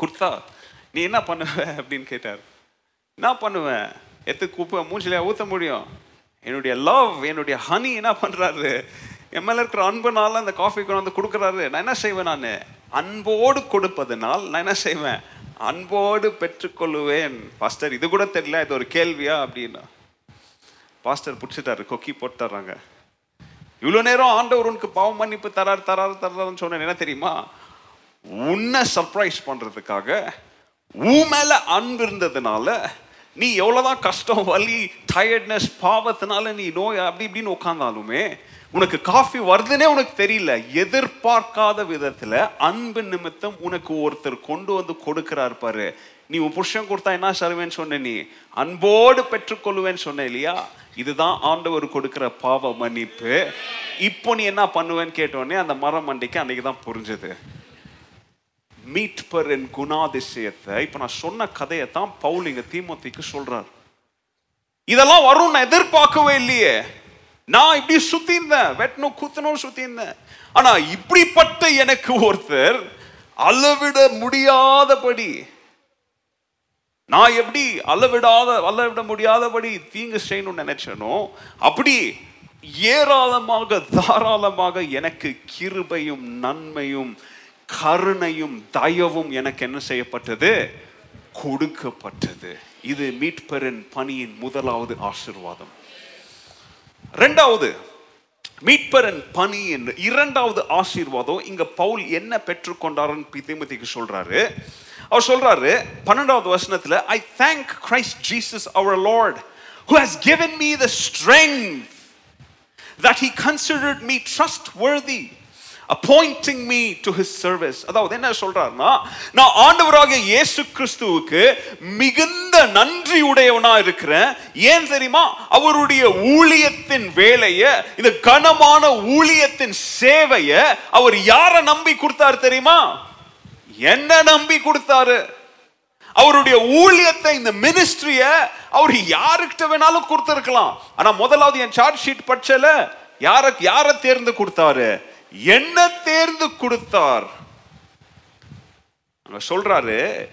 கொடுத்தா நீ என்ன பண்ணுவ அப்படின்னு கேட்டார். என்ன பண்ணுவேன் எத்து கூப்ப மூஞ்சிலையா ஊற்ற முடியும். என்னுடைய லவ் என்னுடைய ஹனி என்ன பண்ணுறாரு என் மேலே இருக்கிற அன்புனால அந்த காஃபி கொண்டு வந்து கொடுக்குறாரு. நான் என்ன செய்வேன் நான்? அன்போடு கொடுப்பதனால் நான் என்ன செய்வேன்? அன்போடு பெற்றுக்கொள்ளுவேன். பாஸ்டர் இது கூட தெரியல இது ஒரு கேள்வியா அப்படின்னா. பாஸ்டர் பிடிச்சிட்டாரு கொக்கி போட்டுறாங்க இவ்வளோ நேரம் ஆண்டவர் உனக்கு பாவம் மன்னிப்பு தராரு தராரு தராருன்னு சொன்னேன். என்ன தெரியுமா? உன்னை சர்ப்ரைஸ் பண்ணுறதுக்காக உன் மேலே அன்பு இருந்ததுனால நீ எவ்வளோதான் கஷ்டம் வலி டயர்ட்னஸ் பாவத்தினால நீ நோய் அப்படி இப்படின்னு உட்காந்தாலுமே உனக்கு காஃபி வருதுன்னே உனக்கு தெரியல. எதிர்பார்க்காத விதத்துல அன்பு நிமித்தம் உனக்கு ஒருத்தர் கொண்டு வந்து கொடுக்கிறார் பாரு. நீ உன் புருஷன் கொடுத்தா என்ன சருவேன்னு சொன்ன நீ? அன்போடு பெற்றுக்கொள்வேன்னு சொன்ன இல்லையா? இதுதான் ஆண்டவர் கொடுக்கிற பாவ மன்னிப்பு. இப்போ நீ என்ன பண்ணுவேன்னு கேட்டோடனே அந்த மரம் மண்டைக்கு அன்னைக்கு தான் புரிஞ்சது. மீட்பரின் குணாதிசயத்தை. இப்போ நான் சொன்ன கதையை தான் பவுல் இங்க தீமோத்திக்கு சொல்றார். இதெல்லாம் வரும் நான் எதிர்பார்க்கவே இல்லையே. நான் இப்படி சுத்தி இருந்தேன் வெட்டணும் குத்தணும் சுத்தி இருந்தேன் ஆனா இப்படிப்பட்ட எனக்கு ஒருத்தர் அளவிட முடியாதபடி நான் எப்படி அளவிடாத அளவிட முடியாதபடி தீங்கு செய்யணும்னு நினைச்சனோ அப்படி ஏராளமாக தாராளமாக எனக்கு கிருபையும் நன்மையும் கருணையும் தயவும் எனக்கு என்ன செய்யப்பட்டது? கொடுக்கப்பட்டது. இது மீட்பரின் பணியின் முதலாவது ஆசிர்வாதம். ரெண்டாவது மீட்பரன் பணி என்று இரண்டாவது ஆசீர்வாதம். இங்க பவுல் என்ன பெற்றுக்கொண்டாருன்னு திமுதிக்கு சொல்றாரு. அவர் சொல்றாரு பன்னெண்டாவது வசனத்துல I thank Christ Jesus our Lord who has given me the strength that he considered me trustworthy appointing me to his service அதாவது என்ன சொல்றாருன்னா நான் ஆண்டவராகிய இயேசு கிறிஸ்துவுக்கு மிகுந்த நன்றி உடையவனா இருக்கிறேன். ஏன் தெரியுமா? அவருடைய ஊழியத்தின் வேலையை இந்த கனமான ஊழியத்தின் சேவையை அவர் யாரை நம்பி கொடுத்தாரு தெரியுமா? என்ன நம்பி கொடுத்தாரு. அவருடைய ஊழியத்தை இந்த மினிஸ்ட்ரிய அவர் யாருக்கிட்ட வேணாலும் கொடுத்துருக்கலாம். ஆனா முதலாவது என் சார்ஜ் ஷீட் பட்சல யார யார தேர்ந்து கொடுத்தாரு? என்ன தேர்ந்து கொடுத்தார்? சொல்றாரு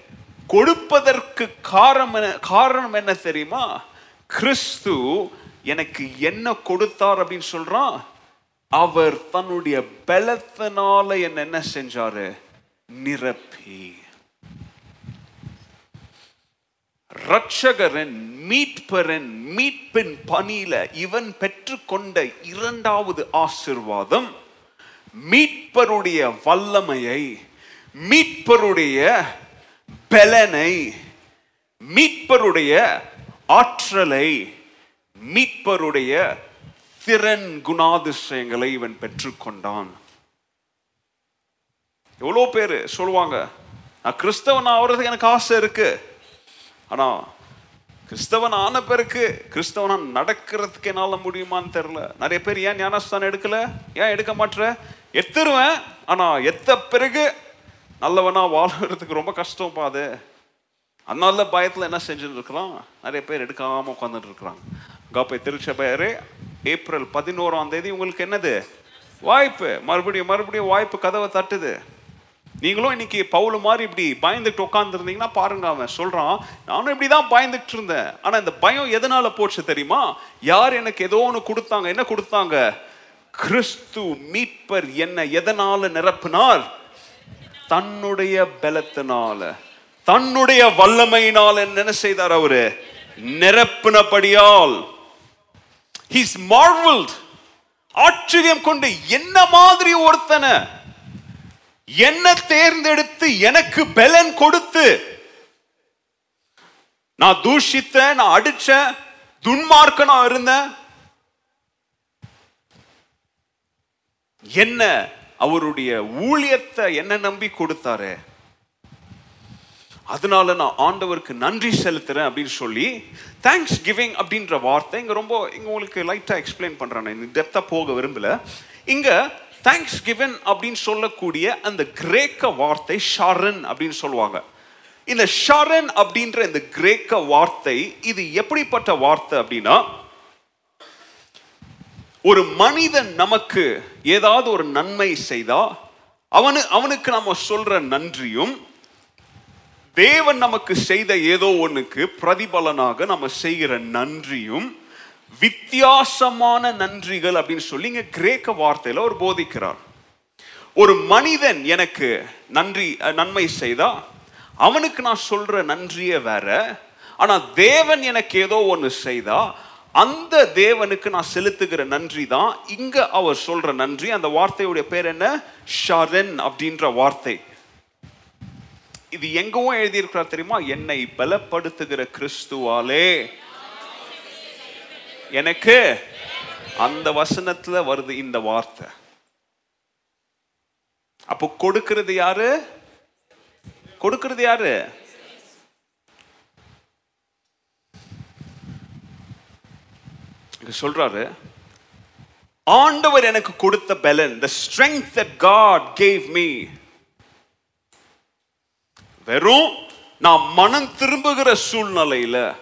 கொடுப்பதற்கு காரணம் என்ன- காரணம் என்ன தெரியுமா? கிறிஸ்து எனக்கு என்ன கொடுத்தார் அப்படின்னு சொல்றான். அவர் தன்னுடைய பலத்தினால என்ன என்ன செஞ்சாரு? நிரப்பி. ரட்சகரன் மீட்பரன் மீட்பின் பணியில இவன் பெற்றுக்கொண்ட இரண்டாவது ஆசிர்வாதம் மீட்பருடைய வல்லமையை மீட்பருடைய பலனை மீட்பருடைய ஆற்றலை மீட்பருடைய திறன் குணாதிசயங்களை இவன் பெற்றுக்கொண்டான். எவ்வளோ பேர் சொல்லுவாங்க நான் கிறிஸ்தவன் ஆகிறதுக்கு எனக்கு ஆசை இருக்கு. ஆனால் கிறிஸ்தவன் ஆன பிறகு கிறிஸ்தவனா நடக்கிறதுக்கு என்னால் முடியுமான்னு தெரில நிறைய பேர் ஏன் ஞானஸ்தானம் எடுக்கல? ஏன் எடுக்க மாட்ற எத்துருவேன். ஆனால் எத்த பிறகு நல்லவனாக வாழறதுக்கு ரொம்ப கஷ்டம் பாது அதனால பயத்தில் என்ன செஞ்சுட்டு இருக்கிறான் நிறைய பேர் எடுக்காமல் உட்காந்துட்டு இருக்கிறாங்க காப்பை திருச்சபையரே ஏப்ரல் பதினோராம் தேதி உங்களுக்கு என்னது? வாய்ப்பு. மறுபடியும் மறுபடியும் வாய்ப்பு கதவை தட்டுது. நீங்களும் இன்னைக்கு பவுல் மாதிரி இப்படி பயந்துட்டு உட்காந்துருந்தீங்கன்னா பாருங்க அவன் சொல்றான் நானும் இப்படி தான் பயந்துட்டு இருந்தேன். ஆனா இந்த பயம் எதனால போச்சு தெரியுமா? யார் எனக்கு ஏதோ ஒன்று கொடுத்தாங்க. என்ன கொடுத்தாங்க? கிறிஸ்து மீட்பர் என்ன எதனால நிரப்பினார்? தன்னுடைய பலத்தினால. தன்னுடைய வல்லமையினால். என்ன செய்தார் அவரு? நிரப்பினபடியால். ஹீஸ் மார்வல்ட் ஆச்சரியம் கொண்டு என்ன மாதிரி ஒருத்தனை என்ன தேர்ந்தெடுத்து எனக்கு பலன் கொடுத்து? நான் தூஷித்தேன் நான் அடிச்சேன் துன்மார்க்கனா இருந்தேன். என்ன அவருடைய ஊழியத்தை என்ன நம்பி கொடுத்தாரு? அதனால நான் ஆண்டவருக்கு நன்றி செலுத்துறேன் அப்படின்னு சொல்லி தேங்க்ஸ் கிவிங் அப்படின்ற வார்த்தை இங்க ரொம்ப இங்க உங்களுக்கு லைட்டா எக்ஸ்பிளைன் பண்றேன் நான். டெப்தா போக விரும்பல. இங்க தேங்க்ஸ் கிவன் அப்படின்னு சொல்லக்கூடிய அந்த கிரேக்க வார்த்தை ஷரன் அப்படின்னு சொல்லுவாங்க. இந்த ஷரன் அப்படின்ற இந்த கிரேக்க வார்த்தை இது எப்படிப்பட்ட வார்த்தை அப்படின்னா ஒரு மனிதன் நமக்கு ஏதாவது ஒரு நன்மை செய்தா அவனு அவனுக்கு நம்ம சொல்ற நன்றியும் தேவன் நமக்கு செய்த ஏதோ ஒன்றுக்கு பிரதிபலனாக நம்ம செய்கிற நன்றியும் வித்தியாசமான நன்றிகள் அப்படின்னு சொல்லி இங்க கிரேக்க வார்த்தையில அவர் போதிக்கிறார். ஒரு மனிதன் எனக்கு நன்றி நன்மை செய்தா அவனுக்கு நான் சொல்ற நன்றியே வேற ஆனா தேவன் எனக்கு ஏதோ ஒன்று செய்தா அந்த தேவனுக்கு நான் செலுத்துகிற நன்றி தான் இங்க அவர் சொல்ற நன்றி. அந்த வார்த்தையுடைய பேர் என்ன? ஷரன் அப்படின்ற வார்த்தை. இது எங்கவும் எழுதியிருக்கிறார் தெரியுமா? என்னை பலப்படுத்துகிற கிறிஸ்துவாலே. எனக்கு அந்த வசனத்துல வருது இந்த வார்த்தை. அப்போ கொடுக்கிறது யாரு? கொடுக்கிறது யாரு? சொல்றாரு ஆண்டவர் எனக்கு கொடுத்த பலன் the strength that God gave me வெறும் நான் மனம் திரும்புகிற சூழ்நிலையில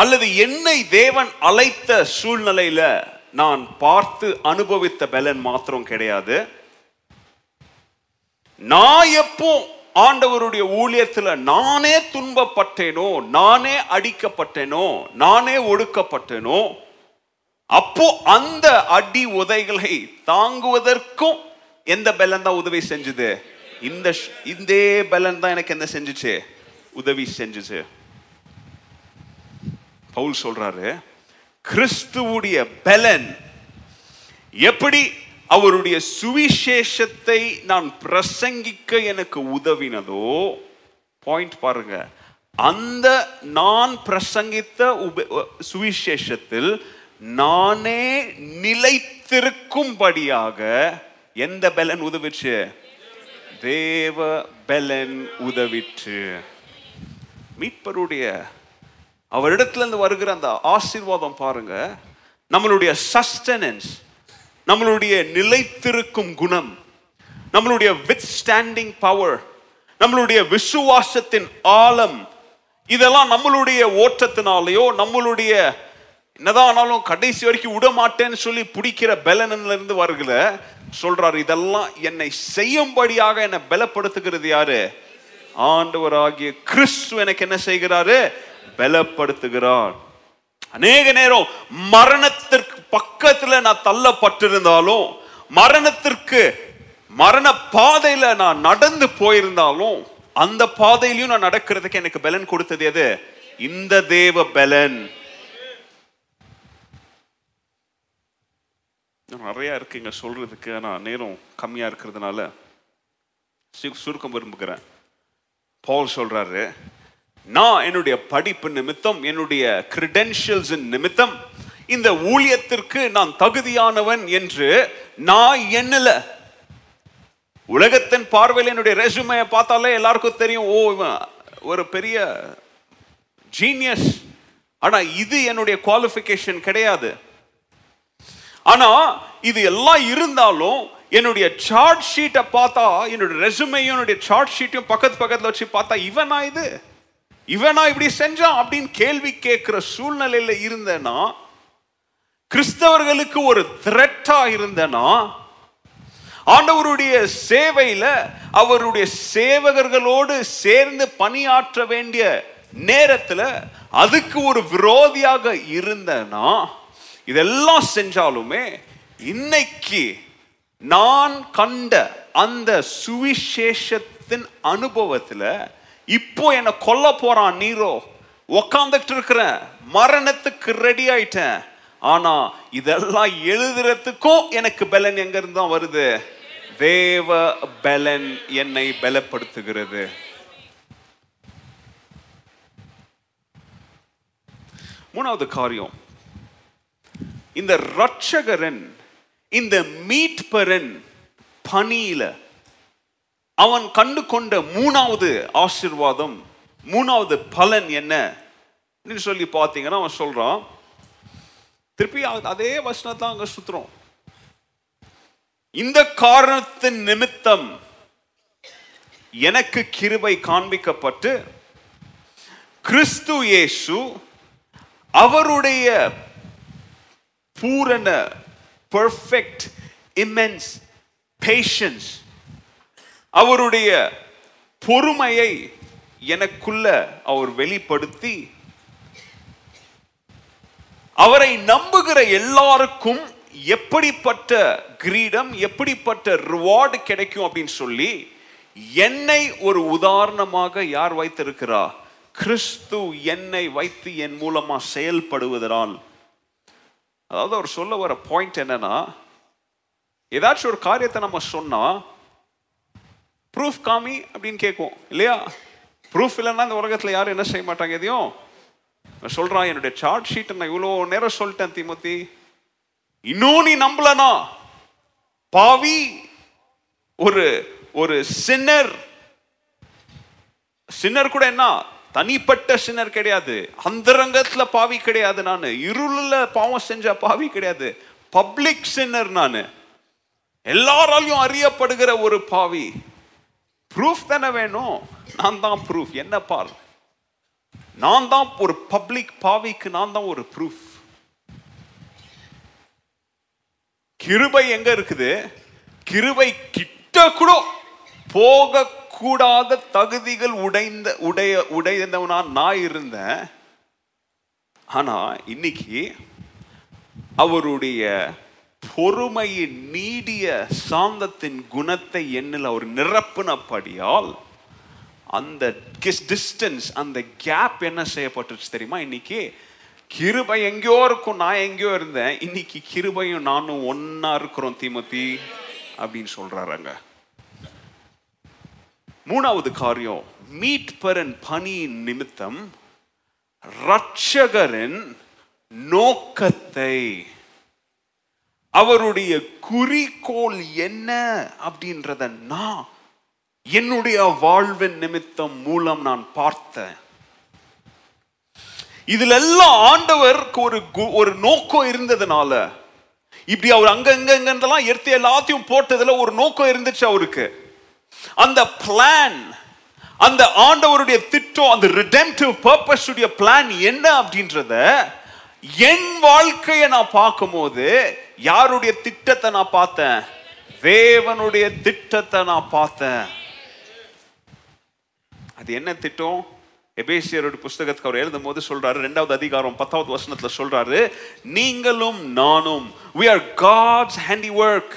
அல்லது என்னை தேவன் அழைத்த சூழ்நிலையில நான் பார்த்து அனுபவித்த பலன் மாத்திரம் கிடையாது. நான் எப்போ ஆண்டவருடைய ஊழியத்தில் நானே துன்பப்பட்டேனோ நானே அடிக்கப்பட்டேனோ நானே ஒடுக்கப்பட்டேனோ அப்போ அந்த அடி உதைகளை தாங்குவதற்கும் எந்த பலன் தான் உதவி செஞ்சுது? இந்த இதே பலன் தான் எனக்கு என்ன செஞ்சுச்சு? உதவி செஞ்சுச்சு பவுல் சொல்றாரு கிறிஸ்துவுடைய பலன் எப்படி அவருடைய சுவிசேஷத்தை நான் பிரசங்கிக்க எனக்கு உதவினதோ பாயிண்ட் பாருங்க அந்த நான் பிரசங்கித்த உப- சுவிசேஷத்தில் நானே நிலைத்திருக்கும்படியாக எந்த பலன் உதவிச்சு தேவ பலன் உதவிற்று. மீட்பருடைய அவரிடத்துலேருந்து வருகிற அந்த ஆசீர்வாதம் பாருங்க. நம்மளுடைய சஸ்டனன்ஸ் நம்மளுடைய நிலைத்திருக்கும் குணம் நம்மளுடைய வித் ஸ்டாண்டிங் பவர் நம்மளுடைய விசுவாசத்தின் ஆழம் இதெல்லாம் நம்மளுடைய ஓட்டத்தினாலேயோ நம்மளுடைய என்னதான் ஆனாலும் கடைசி வரைக்கும் விட மாட்டேன்னு சொல்லி பிடிக்கிற பலனில் இருந்து வருகிற சொல்றாரு. இதெல்லாம் என்னை செய்யும்படியாக என்னை பலப்படுத்துகிறது யாரு? ஆண்டவராகிய கிறிஸ்து எனக்கு என்ன செய்கிறாரு? பலப்படுத்துகிறான். அநேக நேரம் மரணத்திற்கு பக்கத்துல நான் தள்ளப்பட்டிருந்தாலும் மரணத்திற்கு மரண பாதையில நான் நடந்து போயிருந்தாலும் அந்த பாதையிலையும் நான் நடக்கிறதுக்கு எனக்கு பலன் கொடுத்தது எது? இந்த தேவ பலன். நிறையா நிறைய இருக்குங்க சொல்றதுக்கு ஆனால் நேரம் கம்மியா இருக்கிறதுனால. சுருக்கம் விரும்புகிறேன். பால் சொல்றாரு. நான் என்னுடைய படிப்பு நிமித்தம் என்னுடைய கிரிடென்ஷியல்ஸின் நிமித்தம் இந்த ஊழியத்திற்கு நான் தகுதியானவன் என்று நான் எண்ணல. உலகத்தின் பார்வையில் என்னுடைய ரெசுமையை பார்த்தாலே எல்லாருக்கும் தெரியும் ஓ இவன் ஒரு பெரிய ஜீனியஸ் ஆனா இது என்னுடைய குவாலிஃபிகேஷன் கிடையாது. ஆனா இது எல்லாம் இருந்தாலும் என்னுடைய சார்ட் ஷீட்டை பார்த்தா என்னுடைய ரெசுமையும் என்னுடைய சார்ட் ஷீட்டையும் பக்கத்து பக்கத்தில் வச்சு பார்த்தா இவனா இது? இவனா இப்படி செஞ்சான் அப்படின்னு கேள்வி கேட்கிற சூழ்நிலையில இருந்தேன்னா கிறிஸ்தவர்களுக்கு ஒரு த்ரெட்டா இருந்தேன்னா ஆண்டவருடைய சேவையில அவருடைய சேவகர்களோடு சேர்ந்து பணியாற்ற வேண்டிய நேரத்துல அதுக்கு ஒரு விரோதியாக இருந்தேன்னா இதெல்லாம் செஞ்சாலுமே இன்னைக்கு நான் கண்ட அந்த சுவிசேஷத்தின் அனுபவத்துல இப்போ என்னை கொல்ல போறான் நீரோ. உக்காந்துட்டு இருக்கிறேன் மரணத்துக்கு ரெடி ஆயிட்டேன். ஆனா இதெல்லாம் எழுதுறதுக்கும் எனக்கு பலன் எங்க இருந்து தான் வருது? தேவ பலன் என்னை பலப்படுத்துகிறது. மூணாவது காரியம். இந்த ரட்சகரன் இந்த மீட்பரன் பணியில அவன் கண்டு கொண்ட மூணாவது ஆசிர்வாதம் மூணாவது பலன் என்ன? அப்படின்னு சொல்லி பார்த்தீங்கன்னா அவன் சொல்றான் திருப்பி அதே வசனத்தை அங்க சுத்துறோம். இந்த காரணத்தின் நிமித்தம் எனக்கு கிருபை காண்பிக்கப்பட்டு கிறிஸ்து இயேசு அவருடைய பூரண பெர்ஃபெக்ட் இமென்ஸ் பேஷன்ஸ் அவருடைய பொறுமையை எனக்குள்ள அவர் வெளிப்படுத்தி அவரை நம்புகிற எல்லாருக்கும் எப்படிப்பட்ட கிரீடம் எப்படிப்பட்ட ரிவார்டு கிடைக்கும் அப்படின்னு சொல்லி என்னை ஒரு உதாரணமாக யார் வைத்திருக்கிறா? கிறிஸ்து என்னை வைத்து என் மூலமா செயல்படுவதனால். அதாவது அவர் சொல்ல வர பாயிண்ட் என்னன்னா ஏதாச்சும் ஒரு காரியத்தை நம்ம சொன்னா ப்ரூஃப் காமி அப்படின்னு கேட்கும் இல்லையா? ப்ரூஃப் இல்லைன்னா இந்த உலகத்தில் யாரும் என்ன செய்ய மாட்டாங்க எதையும்? நான் சொல்கிறான் என்னுடைய சார்ட் ஷீட்டை நான் இவ்வளோ நேரம் சொல்லிட்டேன் திமுத்தி. இன்னும் நீ நம்பலனா? பாவி ஒரு ஒரு சின்னர் சின்னர் கூட என்ன? தனிப்பட்ட சின்னர் கிடையாது. அந்தரங்கத்துல பாவி கிடையாது நான். இருளில் பாவம் செஞ்ச பாவி கிடையாது. பப்ளிக் சின்னர் நான். எல்லாராலையும் அறியப்படுகிற ஒரு பாவி. ப்ரூஃப் தானே வேணும். நான் தான் ப்ரூஃப் என்ன பார் நான் தான் ஒரு பப்ளிக் பாவிக்கு நான் தான் ஒரு ப்ரூஃப் கிருபை எங்க இருக்குது? கிருபை கிட்ட கூட போக கூடாத தகுதிகள் உடைந்த உடைய உடைந்தவனா நான் இருந்தேன். ஆனா இன்னைக்கு அவருடைய பொறுமையின் நீடிய சாந்தத்தின் குணத்தை எண்ணில் அவர் நிரப்பினபடியால் அந்த டிஸ்டன்ஸ் அந்த கேப் என்ன செய்யப்பட்டுச்சு தெரியுமா? இன்னைக்கு கிருபை எங்கேயோ இருக்கும் நான் எங்கேயோ இருந்தேன். இன்னைக்கு கிருபையும் நானும் ஒன்னா இருக்கிறோம் திமுத்தி அப்படின்னு சொல்றாருங்க. மூணாவது காரியம் மீட்பரன் பணியின் நிமித்தம் ரட்சகரின் நோக்கத்தை அவருடைய குறிக்கோள் என்ன அப்படின்றத நான் என்னுடைய வாழ்வின் நிமித்தம் மூலம் நான் பார்த்தேன். இதுல எல்லாம் ஆண்டவருக்கு ஒரு கு- ஒரு நோக்கம் இருந்ததுனால இப்படி அவர் அங்கங்கெல்லாம் எடுத்து எல்லாத்தையும் போட்டதுல ஒரு நோக்கம் இருந்துச்சு அவருக்கு. அந்த பிளான் அந்த ஆண்டவருடைய திட்டம் அந்த ரிடெம்டிவ் பர்பஸ் பிளான் என்ன அப்படின்றத என் வாழ்க்கையை நான் பார்க்கும்போது யாருடைய திட்டத்தை நான் பார்த்தேன்? தேவனுடைய திட்டத்தை நான் பார்த்தேன். அது என்ன திட்டம்? எபேசியரோட புஸ்தகத்துக்கு அவர் எழுதும் போது சொல்றாரு ரெண்டாவது அதிகாரம் பத்தாவது வசனத்துல சொல்றாரு நீங்களும் நானும் we are God's handiwork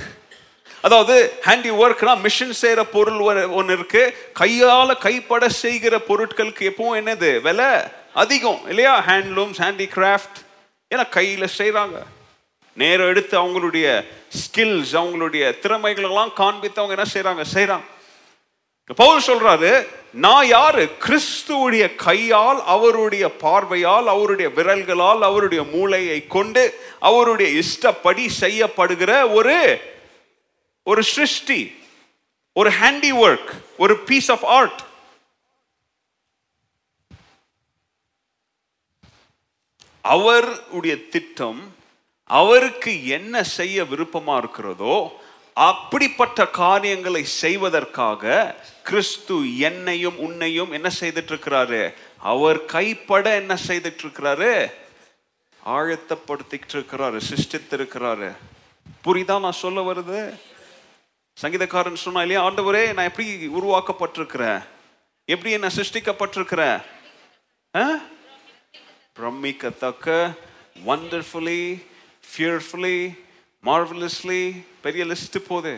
அதாவது ஹேண்டி ஒர்க்னா மிஷின் செய்கிற பொருள் ஒன்று இருக்கு. கையால் கைப்பட செய்கிற பொருட்களுக்கு எப்பவும் என்னது? விலை அதிகம் இல்லையா? ஹேண்ட்லூம்ஸ் ஹேண்டிகிராஃப்ட் ஏன்னா கையில் செய்கிறாங்க நேரம் எடுத்து அவங்களுடைய ஸ்கில்ஸ் அவங்களுடைய திறமைகளெல்லாம் காண்பித்து அவங்க என்ன செய்றாங்க? செய்கிறாங்க பவுல் சொல்றாரு நான் யாரு? கிறிஸ்துவுடைய கையால் அவருடைய பார்வையால் அவருடைய விரல்களால் அவருடைய மூளையை கொண்டு அவருடைய இஷ்டப்படி செய்யப்படுகிற ஒரு ஒரு சிருஷ்டி ஒரு ஹேண்டி ஒர்க் ஒரு பீஸ் ஆஃப் ஆர்ட் அவருடைய திட்டம் அவருக்கு என்ன செய்ய விருப்பமா இருக்கிறதோ அப்படிப்பட்ட காரியங்களை செய்வதற்காக கிறிஸ்து என்னையும் உன்னையும் என்ன செய்துட்டு இருக்கிறாரு அவர் கைப்பட என்ன செய்துட்டு இருக்கிறாரு ஆழத்தப்படுத்திக்கிட்டு இருக்கிறாரு சிருஷ்டித்திருக்கிறாரு. புரிதா நான் சொல்ல வருது சங்கீதக்காரன் சொன்னா இல்லையா ஆண்டவரே நான் எப்படி உருவாக்கப்பட்டிருக்கிறேன்? எப்படி என்ன சிருஷ்டிக்கப்பட்டிருக்கிறேன்? ஆ? பிரமிக்கத்தக்க வண்டர்ஃபுல்லி ஃபியர்ஃபுல்லி மார்வலஸ்லி பெரிய லிஸ்ட் போகுது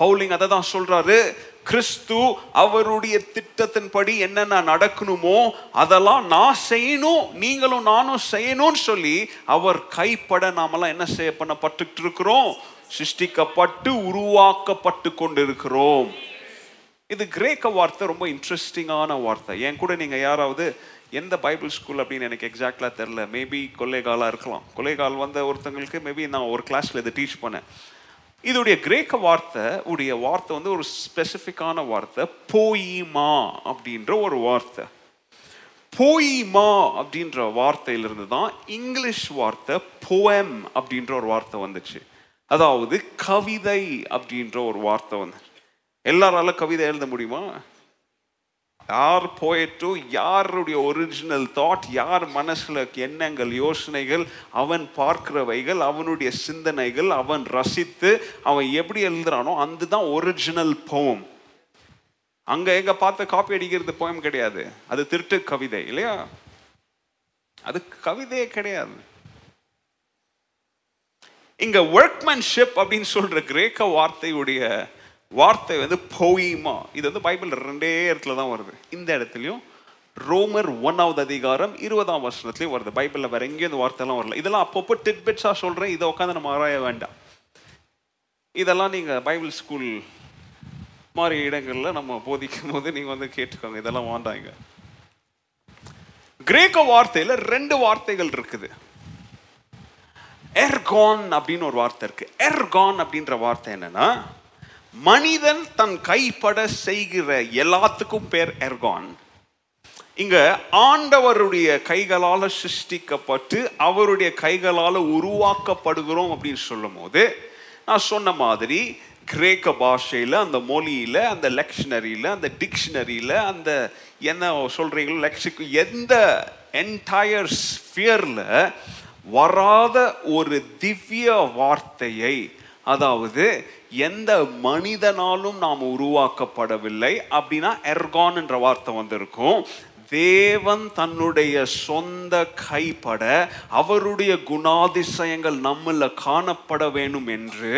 பவுலிங் அதை தான் சொல்றாரு கிறிஸ்து அவருடைய திட்டத்தின்படி என்னென்ன நடக்கணுமோ அதெல்லாம் நான் செய்யணும் நீங்களும் நானும் செய்யணும்னு சொல்லி அவர் கைப்பட நாமெல்லாம் என்ன செய்ய பண்ணப்பட்டு இருக்கிறோம்? சிருஷ்டிக்கப்பட்டு உருவாக்கப்பட்டு கொண்டிருக்கிறோம். இது கிரேக்க வார்த்தை ரொம்ப இன்ட்ரெஸ்டிங்கான வார்த்தை. என் கூட நீங்க யாராவது எந்த பைபிள் ஸ்கூல் அப்படின்னு எனக்கு எக்ஸாக்டாக தெரில மேபி கொள்ளைகாலாக இருக்கலாம். கொள்ளைகால் வந்த ஒருத்தங்களுக்கு மேபி நான் ஒரு கிளாஸில் இதை டீச் பண்ணேன். இதோடைய கிரேக்க வார்த்தை உடைய வார்த்தை வந்து ஒரு ஸ்பெசிஃபிக்கான வார்த்தை போயிமா அப்படின்ற ஒரு வார்த்தை. போயிமா அப்படின்ற வார்த்தையிலிருந்து தான் இங்கிலீஷ் வார்த்தை போயம் அப்படின்ற ஒரு வார்த்தை வந்துச்சு. அதாவது கவிதை அப்படின்ற ஒரு வார்த்தை வந்து. எல்லாரால கவிதை எழுத முடியுமா? யார் போயிட்டோ யாருடைய ஒரிஜினல் தாட் யார் மனசில் எண்ணங்கள் யோசனைகள் அவன் பார்க்கிறவைகள் அவனுடைய சிந்தனைகள் அவன் ரசித்து அவன் எப்படி எழுதுறானோ அதுதான் ஒரிஜினல் போம் அங்கே எங்கே பார்த்து காப்பி அடிக்கிறது போயம் கிடையாது. அது திருட்டு கவிதை இல்லையா? அது கவிதையே கிடையாது. இங்க ஒர்க்மேன்ஷிப் அப்படின்னு சொல்ற கிரேக்க வார்த்தையுடைய வார்த்தை வந்து போயிமா. இது வந்து பைபிள் ரெண்டே இடத்துல தான் வருது. இந்த இடத்துலையும் ரோமர் ஒன்னாவது அதிகாரம் இருபதாம் வருஷத்துலேயும் வருது. பைபிளில் வேற எங்கேயும் இந்த வார்த்தைலாம் வரல. இதெல்லாம் அப்பப்போ டிட்பிட்ஸா சொல்கிறேன் இதை உட்காந்து நம்ம ஆராய வேண்டாம். இதெல்லாம் நீங்கள் பைபிள் ஸ்கூல் மாதிரி இடங்களில் நம்ம போதிக்கும் போது நீங்கள் வந்து கேட்டுக்கோங்க. இதெல்லாம் வாண்டாங்க. கிரேக்க வார்த்தையில் ரெண்டு வார்த்தைகள் இருக்குது. எர்கான் அப்படின்னு ஒரு வார்த்தை இருக்கு. எர்கான் அப்படின்ற வார்த்தை என்னன்னா மனிதன் தன் கைப்பட செய்கிற எல்லாத்துக்கும் பேர் எர்கான் இங்க ஆண்டவருடைய கைகளால் சிருஷ்டிக்கப்பட்டு அவருடைய கைகளால் உருவாக்கப்படுகிறோம் அப்படின்னு சொல்லும் போது நான் சொன்ன மாதிரி கிரேக்க பாஷையில் அந்த மொழியில் அந்த லெக்ஷனரியில் அந்த டிக்ஷனரியில் அந்த என்ன சொல்கிறீங்களோ லெக்ஷிக்கு எந்த என்டையர் ஸ்பியரில் வராத ஒரு திவ்ய வார்த்தையை அதாவது எந்த மனிதனாலும் நாம் உருவாக்கப்படவில்லை அப்படின்னா எர்கான் என்ற வார்த்தை வந்திருக்கும். தேவன் தன்னுடைய சொந்த கைப்பட அவருடைய குணாதிசயங்கள் நம்மள காணப்பட வேண்டும் என்று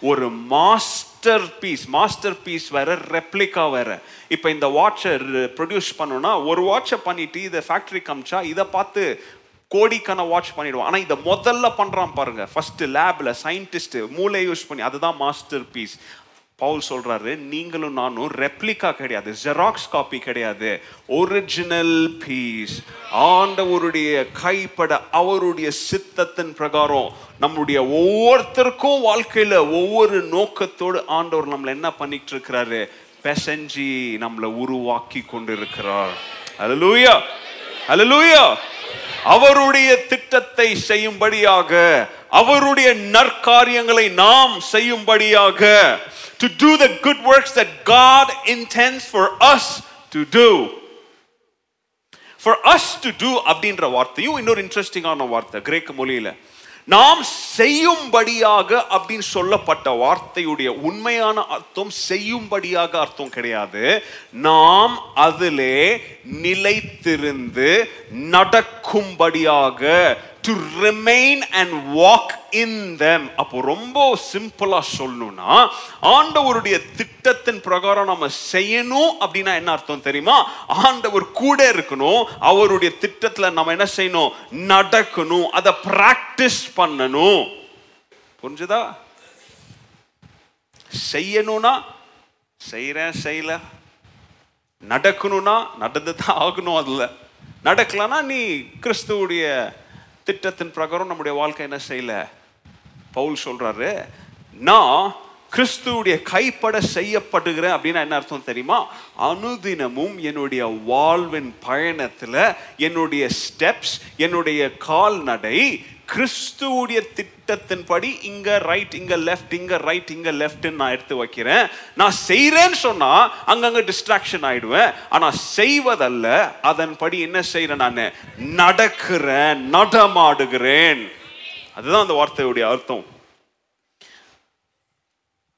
ஒரு மாஸ்டர் பீஸ் மாஸ்டர் பீஸ் வேற ரெப்ளிகா வேற. இப்போ இந்த வாட்சை ப்ரொடியூஸ் பண்ணோன்னா ஒரு வாட்சை பண்ணிட்டு இதை ஃபேக்டரி காமிச்சா இதை பார்த்து கோடிக்கான வாட்ச் பண்ணிடுவான். ஆனால் இதை முதல்ல பண்ணுறான் பாருங்க. ஃபர்ஸ்ட் லேபில் சயின்டிஸ்ட்டு மூளை யூஸ் பண்ணி அதுதான் மாஸ்டர் பீஸ் பவுல் சொல்கிறாரு நீங்களும் நானும் ரெப்ளிகா கிடையாது ஜெராக்ஸ் காப்பி கிடையாது. ஒரிஜினல் பீஸ் ஆண்டவருடைய கைப்பட அவருடைய சித்தத்தின் பிரகாரம் நம்முடைய ஒவ்வொருத்தருக்கும் வாழ்க்கையில் ஒவ்வொரு நோக்கத்தோடு ஆண்டவர் நம்மளை என்ன பண்ணிட்டு இருக்கிறாரு பெசஞ்சி நம்மளை உருவாக்கி கொண்டிருக்கிறார். அலலூயா அலலூயா அவருடைய திட்டத்தை செய்யும்படியாக அவருடைய நற்காரியங்களை நாம் செய்யும்படியாக to do the good works that God intends for us to do. For us to do அப்படின்ற வார்த்தையும் இன்னொரு இன்ட்ரெஸ்டிங்கான வார்த்தை கிரேக்க மொழியில. நாம் செய்யும்படியாக அப்படின்னு சொல்லப்பட்ட வார்த்தையுடைய உண்மையான அர்த்தம் செய்யும்படியாக அர்த்தம் கிடையாது. நாம் அதிலே நிலைத்திருந்து நடக்கும்படியாக to remain and walk in them அப்போ ரொம்ப சிம்பிளா சொல்லணும்னா ஆண்டவருடைய திட்டத்தின் பிரகாரம் நம்ம செய்யணும் அப்படின்னா என்ன அர்த்தம் தெரியுமா? ஆண்டவர் கூட இருக்கணும் அவருடைய திட்டத்துல நம்ம என்ன செய்யணும்? நடக்கணும் அதை பிராக்டிஸ் பண்ணணும். புரிஞ்சுதா? செய்யணும்னா செய்யறேன் செய்யல. நடக்கணும்னா நடந்து தான் ஆகணும் அதுல. நடக்கலன்னா நீ கிறிஸ்துவுடைய திட்டத்தின் பிரகாரம் நம்முடைய வாழ்க்கை என்ன செய்யல? பவுல் சொல்றாரு நான் கிறிஸ்துவுடைய கைப்பட செய்யப்படுகிறேன் அப்படின்னா என்ன அர்த்தம் தெரியுமா? அனுதினமும் என்னுடைய வாழ்வின் பயணத்தில் என்னுடைய ஸ்டெப்ஸ் என்னுடைய கால்நடை கிறிஸ்துவுடைய திட்டத்தின்படி இங்க ரைட் இங்க லெஃப்ட் இங்க ரைட் இங்க லெஃப்ட் நான் எடுத்து வைக்கிறேன். நான் செய்யறேன்னு சொன்னா அங்கங்க டிஸ்ட்ராக்ஷன் ஆயிடுவேன். ஆனா செய்வதல்ல அதன்படி என்ன செய்யறேன் நான்? நடக்கிறேன் நடமாடுகிறேன். அதுதான் அந்த வார்த்தையுடைய அர்த்தம்.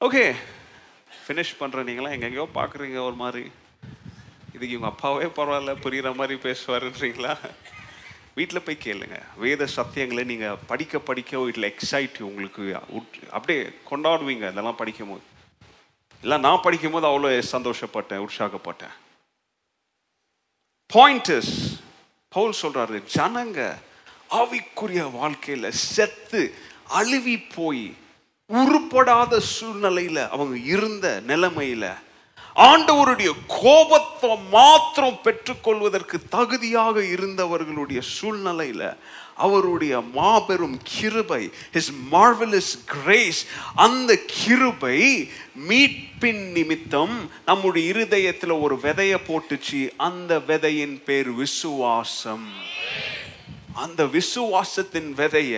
ஓகே ஃபினிஷ் பண்ணுற நீங்களா எங்கெங்கயோ பார்க்குறீங்க ஒரு மாதிரி. இதுக்கு இவங்க அப்பாவே பரவாயில்ல புரிகிற மாதிரி பேசுவாருன்றீங்களா? வீட்டில் போய் கேளுங்க. வேத சத்தியங்களை நீங்கள் படிக்க படிக்க வீட்டில் எக்ஸைட் உங்களுக்கு உட்- அப்படியே கொண்டாடுவீங்க இதெல்லாம் படிக்கும் போது இல்லை நான் படிக்கும் போது அவ்வளோ சந்தோஷப்பட்டேன் உற்சாகப்பட்டேன். பாயிண்ட் இஸ் பவுல் சொல்கிறாரு ஜனங்க ஆவிக்குரிய வாழ்க்கையில் செத்து அழுவி போய் உருப்படாத சூழ்நிலையில அவங்க இருந்த நிலைமையில ஆண்டவருடைய கோபத்தை மாத்திரம் பெற்றுக்கொள்வதற்கு தகுதியாக இருந்தவர்களுடைய சூழ்நிலையில அவருடைய மாபெரும் கிருபை ஹிஸ் மார்வலஸ் கிரேஸ் அந்த கிருபை மீட்பின் நிமித்தம் நம்முடைய இருதயத்தில் ஒரு விதைய போட்டுச்சு. அந்த விதையின் பேர் விசுவாசம். அந்த விசுவாசத்தின் விதைய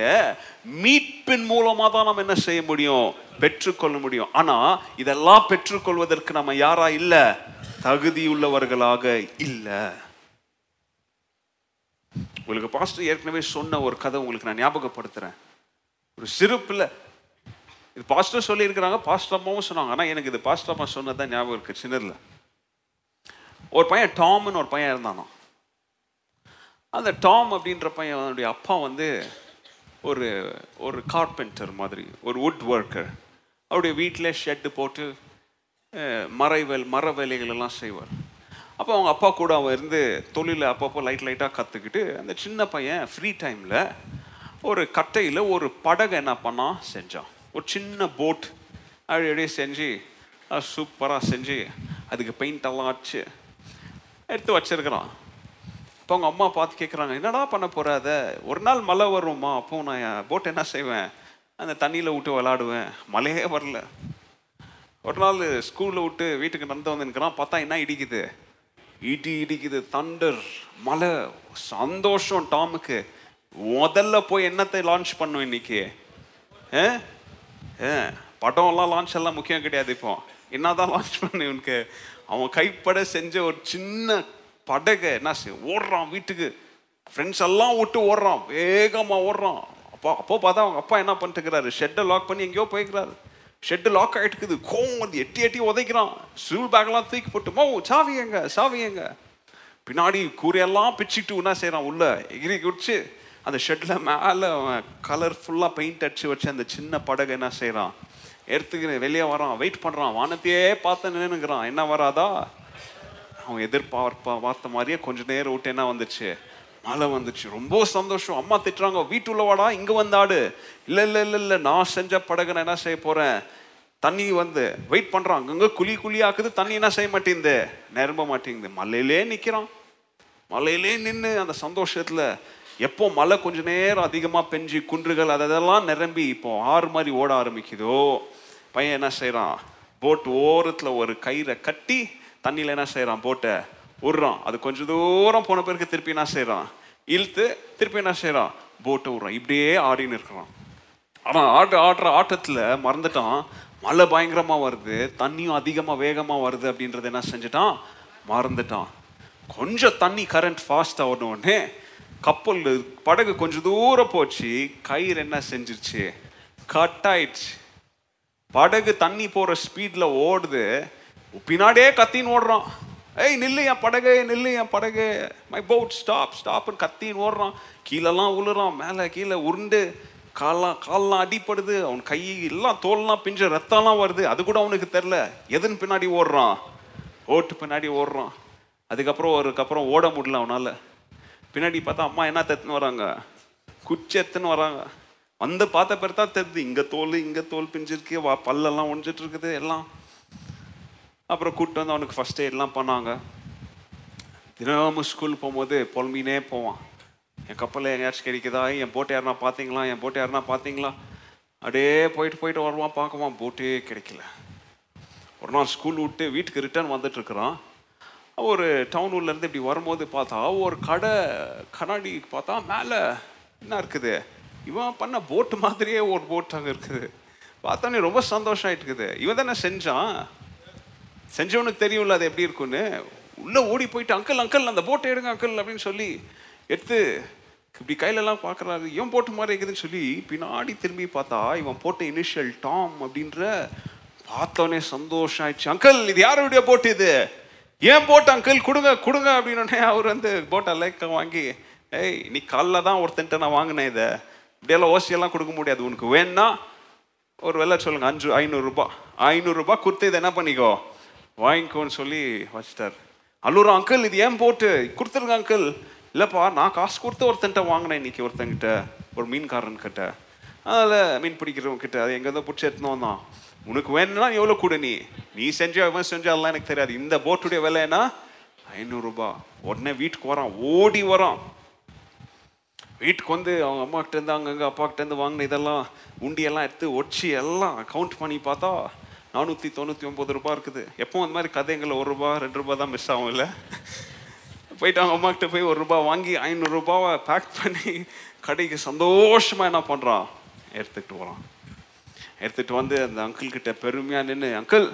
மீட்பின் மூலமா தான் நம்ம என்ன செய்ய முடியும்? பெற்றுக்கொள்ள முடியும். ஆனா இதெல்லாம் பெற்றுக்கொள்வதற்கு நம்ம யாரா இல்ல? தகுதியுள்ளவர்களாக இல்ல. உங்களுக்கு பாஸ்டர் ஏற்கனவே சொன்ன ஒரு கதை உங்களுக்கு நான் ஞாபகப்படுத்துறேன். ஒரு சிறு பிள்ளை. இது பாஸ்டர் சொல்லியிருக்கிறாங்க பாஸ்டர் அம்மாவும் சொன்னாங்க. ஆனா எனக்கு இது பாஸ்டர் அம்மா சொன்னதுதான் ஞாபகம் இருக்கு சின்னதுல. ஒரு பையன் டாம்னு ஒரு பையன் இருந்தானோ அந்த டாம் அப்படின்ற பையன் அவனுடைய அப்பா வந்து ஒரு ஒரு கார்பெண்டர் மாதிரி ஒரு வுட் ஒர்க்கர் அவருடைய வீட்டில் ஷெட்டு போட்டு மறைவேல் மர வேலைகள் எல்லாம் செய்வார். அப்போ அவங்க அப்பா கூட அவன் இருந்து தொழிலை அப்பப்போ லைட் லைட்டாக கற்றுக்கிட்டு அந்த சின்ன பையன் ஃப்ரீ டைமில் ஒரு கட்டையில் ஒரு படகை என்ன பண்ணான் செஞ்சான். ஒரு சின்ன போட் அப்படி அப்படியே செஞ்சு சூப்பராக செஞ்சு அதுக்கு பெயிண்ட் எல்லாம் வச்சு எடுத்து வச்சிருக்கிறான். அப்போ அவங்க அம்மா பார்த்து கேட்குறாங்க என்னடா பண்ண போகிறாத ஒரு நாள் மழை வரும்மா அப்போ நான் போட் என்ன செய்வேன்? அந்த தண்ணியில் விட்டு விளாடுவேன் மழையே வரல. ஒரு நாள் ஸ்கூலில் விட்டு வீட்டுக்கு நடந்து வந்துருக்கிறான் பார்த்தா என்ன இடிக்குது? இடி இடிக்குது தண்டர் மழை. சந்தோஷம் டாமுக்கு. முதல்ல போய் என்னத்தை லான்ச் பண்ணும் இன்னைக்கு? ஆ? ஆ, படம்லாம் லான்ச் எல்லாம் முக்கியம் கிடையாது இப்போ. என்னதான் லான்ச் பண்ணு இவனுக்கு? அவன் கைப்பட செஞ்ச ஒரு சின்ன படகு என்ன செய்ய ஓடுறான் வீட்டுக்கு. ஃப்ரெண்ட்ஸ் எல்லாம் விட்டு ஓடுறான் வேகமாக ஓடுறான். அப்போ அப்போ பார்த்தா அவங்க அப்பா என்ன பண்ணிட்டுக்கிறாரு ஷெட்டை லாக் பண்ணி எங்கேயோ போய்க்கிறாரு ஷெட்டு லாக் ஆகிட்டுக்குது கோவம் வந்து எட்டி எட்டி உதைக்கிறான். ஸ்கூல் பேக்லாம் தூக்கி போட்டு மோ சாவி எங்க சாவி எங்க? பின்னாடி கூரையெல்லாம் பிச்சுட்டு என்ன செய்கிறான் உள்ள எகிரி குடிச்சு அந்த ஷெட்டில் மேலே கலர்ஃபுல்லாக பெயிண்ட் அடிச்சு வச்சு அந்த சின்ன படகு என்ன செய்கிறான் எடுத்துக்கிற வெளியே வரான் வெயிட் பண்ணுறான் வானத்தையே பார்த்து நின்றுக்கிறான் என்ன வராதா? அவன் எதிர்பார்ப்பா பார்த்த மாதிரியே கொஞ்ச நேரம் விட்டு என்ன வந்துச்சு? மழை வந்துச்சு. ரொம்ப சந்தோஷம். அம்மா திட்டுறாங்க வீட்டுள்ள வாடா இங்க வந்தாடு இல்ல இல்ல இல்ல இல்ல நான் செஞ்ச படகுன்னு என்ன செய்ய போறேன்? தண்ணி வந்து வெயிட் பண்றான். அங்கங்க குழி குழியாக்குது தண்ணி என்ன செய்ய மாட்டேங்குது? நிரம்ப மாட்டேங்குது. மலையிலே நிக்கிறான். மலையிலே நின்று அந்த சந்தோஷத்துல எப்போ மழை கொஞ்ச நேரம் அதிகமா பெஞ்சு குன்றுகள் அதெல்லாம் நிரம்பி இப்போ ஆறு மாதிரி ஓட ஆரம்பிக்குதோ? பையன் என்ன செய்கிறான் போட் ஓரத்துல ஒரு கயிறை கட்டி தண்ணியில் என்ன செய்கிறான் போட்டை விடுறான் அது கொஞ்சம் தூரம் போன பிறகு திருப்பி என்ன செய்கிறான் இழுத்து திருப்பி என்ன செய்கிறான் போட்டை விடுறான் இப்படியே ஆடின்னு இருக்கிறான். ஆனால் ஆடு ஆடுற ஆட்டத்தில் மறந்துட்டான். மழை பயங்கரமாக வருது. தண்ணியும் அதிகமாக வேகமாக வருது அப்படின்றத என்ன செஞ்சுட்டான்? மறந்துட்டான். கொஞ்சம் தண்ணி கரண்ட் ஃபாஸ்ட்டாக ஆன கப்பல் படகு கொஞ்சம் தூரம் போச்சு. கயிறு என்ன செஞ்சிருச்சு? கட் ஆயிடுச்சு. படகு தண்ணி போகிற ஸ்பீடில் ஓடுது. பின்னாடியே கத்தின்னு ஓடுறான். ஏய் நில்லு என் படகு நில்லு என் படகு. மை போட் ஸ்டாப் ஸ்டாப்னு கத்தின்னு ஓடுறான். கீழெல்லாம் உழுறான் மேலே கீழே உருண்டு. கால்லாம் கால்லாம் அடிப்படுது. அவன் கை எல்லாம் தோல்லாம் பிஞ்ச ரத்தம்லாம் வருது. அது கூட அவனுக்கு தெரில எதன் பின்னாடி ஓடுறான். ஓட்டு பின்னாடி ஓடுறான். அதுக்கப்புறம் ஒருக்கப்புறம் ஓட முடியல அவனால். பின்னாடி பார்த்தா அம்மா என்ன தத்துன்னு வராங்க? குச்சி எத்துன்னு வராங்க. வந்து பார்த்த பிறகு தான் தெரியுது. இங்கே தோல் இங்கே தோல் பிஞ்சிருக்கு. வா பல்லெல்லாம் ஒழிஞ்சிட்டு இருக்குது. எல்லாம் அப்புறம் கூப்பிட்டு வந்து அவனுக்கு ஃபர்ஸ்ட் எய்ட்லாம் பண்ணாங்க. தினமும் ஸ்கூல் போகும்போது புலம்பினே போவான். என் கப்பலில் எங்கேயாச்சும் கிடைக்குதா? என் போட்டு யாருனா பார்த்தீங்களா? என் போட்டு யாருனா பார்த்தீங்களா? அப்படியே போயிட்டு போயிட்டு வருவான் பார்க்குவான் போட்டே கிடைக்கல. ஒரு நாள் ஸ்கூல் விட்டு வீட்டுக்கு ரிட்டர்ன் வந்துட்டுருக்குறான் ஒரு டவுன் உள்ள இப்படி வரும்போது பார்த்தா ஒரு கடை கண்ணாடி பார்த்தா மேலே என்ன இருக்குது? இவன் பண்ண போட்டு மாதிரியே ஒரு போட் அங்கே இருக்குது. பார்த்தோன்னே ரொம்ப சந்தோஷம் ஆகிட்டு இருக்குது. இவன் தானே செஞ்சான்? செஞ்சவனுக்கு தெரியும்ல அது எப்படி இருக்கும்னு. உள்ளே ஓடி போயிட்டு அங்கிள் அங்கிள் அந்த போட்டை எடுங்க அங்கிள் அப்படின்னு சொல்லி எடுத்து இப்படி கையிலலாம் பார்க்குறாரு. இவன் போட்டு மாதிரி இருக்குதுன்னு சொல்லி பின்னாடி திரும்பி பார்த்தா இவன் போட்ட இனிஷியல் டாம் அப்படின்ற பார்த்தோன்னே சந்தோஷம் ஆயிடுச்சு. அங்கிள் இது யாருடைய போட்டு இது? ஏன் போட்டு அங்கிள் கொடுங்க கொடுங்க அப்படின்னே அவர் வந்து போட்டை லைக்க வாங்கி ஏய் நீ காலைல தான் ஒருத்தன்ட்ட நான் வாங்கினேன் இதை. இப்படியெல்லாம் ஓசியெல்லாம் கொடுக்க முடியாது. உனக்கு வேணா ஒரு வெள்ளை சொல்லுங்க அஞ்சு ஐநூறுரூபா ஐநூறுரூபா கொடுத்து இதை என்ன பண்ணிக்கோ? வாங்கிக்கோன்னு சொல்லி வச்சிட்டார். அல்லூர் அங்கிள் இது ஏன் போட்டு? கொடுத்துருங்க அங்கிள் இல்லைப்பா நான் காசு கொடுத்து ஒருத்தன்ட்ட வாங்கினேன் இன்னைக்கு ஒருத்தங்கிட்ட ஒரு மீன்காரன் கிட்ட. அதில் மீன் பிடிக்கிறவங்க கிட்ட அது எங்கேருந்தோ பிடிச்சி எடுத்துன்னு வந்தான். உனக்கு வேணும்னா எவ்வளோ கொடு நீ. நீ செஞ்ச எவன் செஞ்ச எனக்கு தெரியாது. இந்த போட்டுடைய விலைன்னா ஐநூறுரூபா உடனே வீட்டுக்கு வரான். ஓடி வரான். வீட்டுக்கு வந்து அவங்க அம்மா அங்கங்கே இருந்து அப்பா வாங்கின இதெல்லாம் உண்டியெல்லாம் எடுத்து ஒடிச்சு எல்லாம் கவுண்ட் பண்ணி பார்த்தா நானூற்றி தொண்ணூற்றி ஒம்பது ரூபாய் இருக்குது. எப்போ அந்த மாதிரி கதைங்களை ஒரு ரூபா ரெண்டு ரூபா தான் மிஸ் ஆகும் இல்லை போயிட்டு அவங்க அம்மாக்கிட்ட போய் ஒரு ரூபாய் வாங்கி ஐநூறுரூபாவை பேக் பண்ணி கடைக்கு சந்தோஷமா என்ன பண்றான்? எடுத்துக்கிட்டு வரான் எடுத்துகிட்டு வந்து அந்த அங்கிள் கிட்ட பெருமையாக நின்று அங்கிள்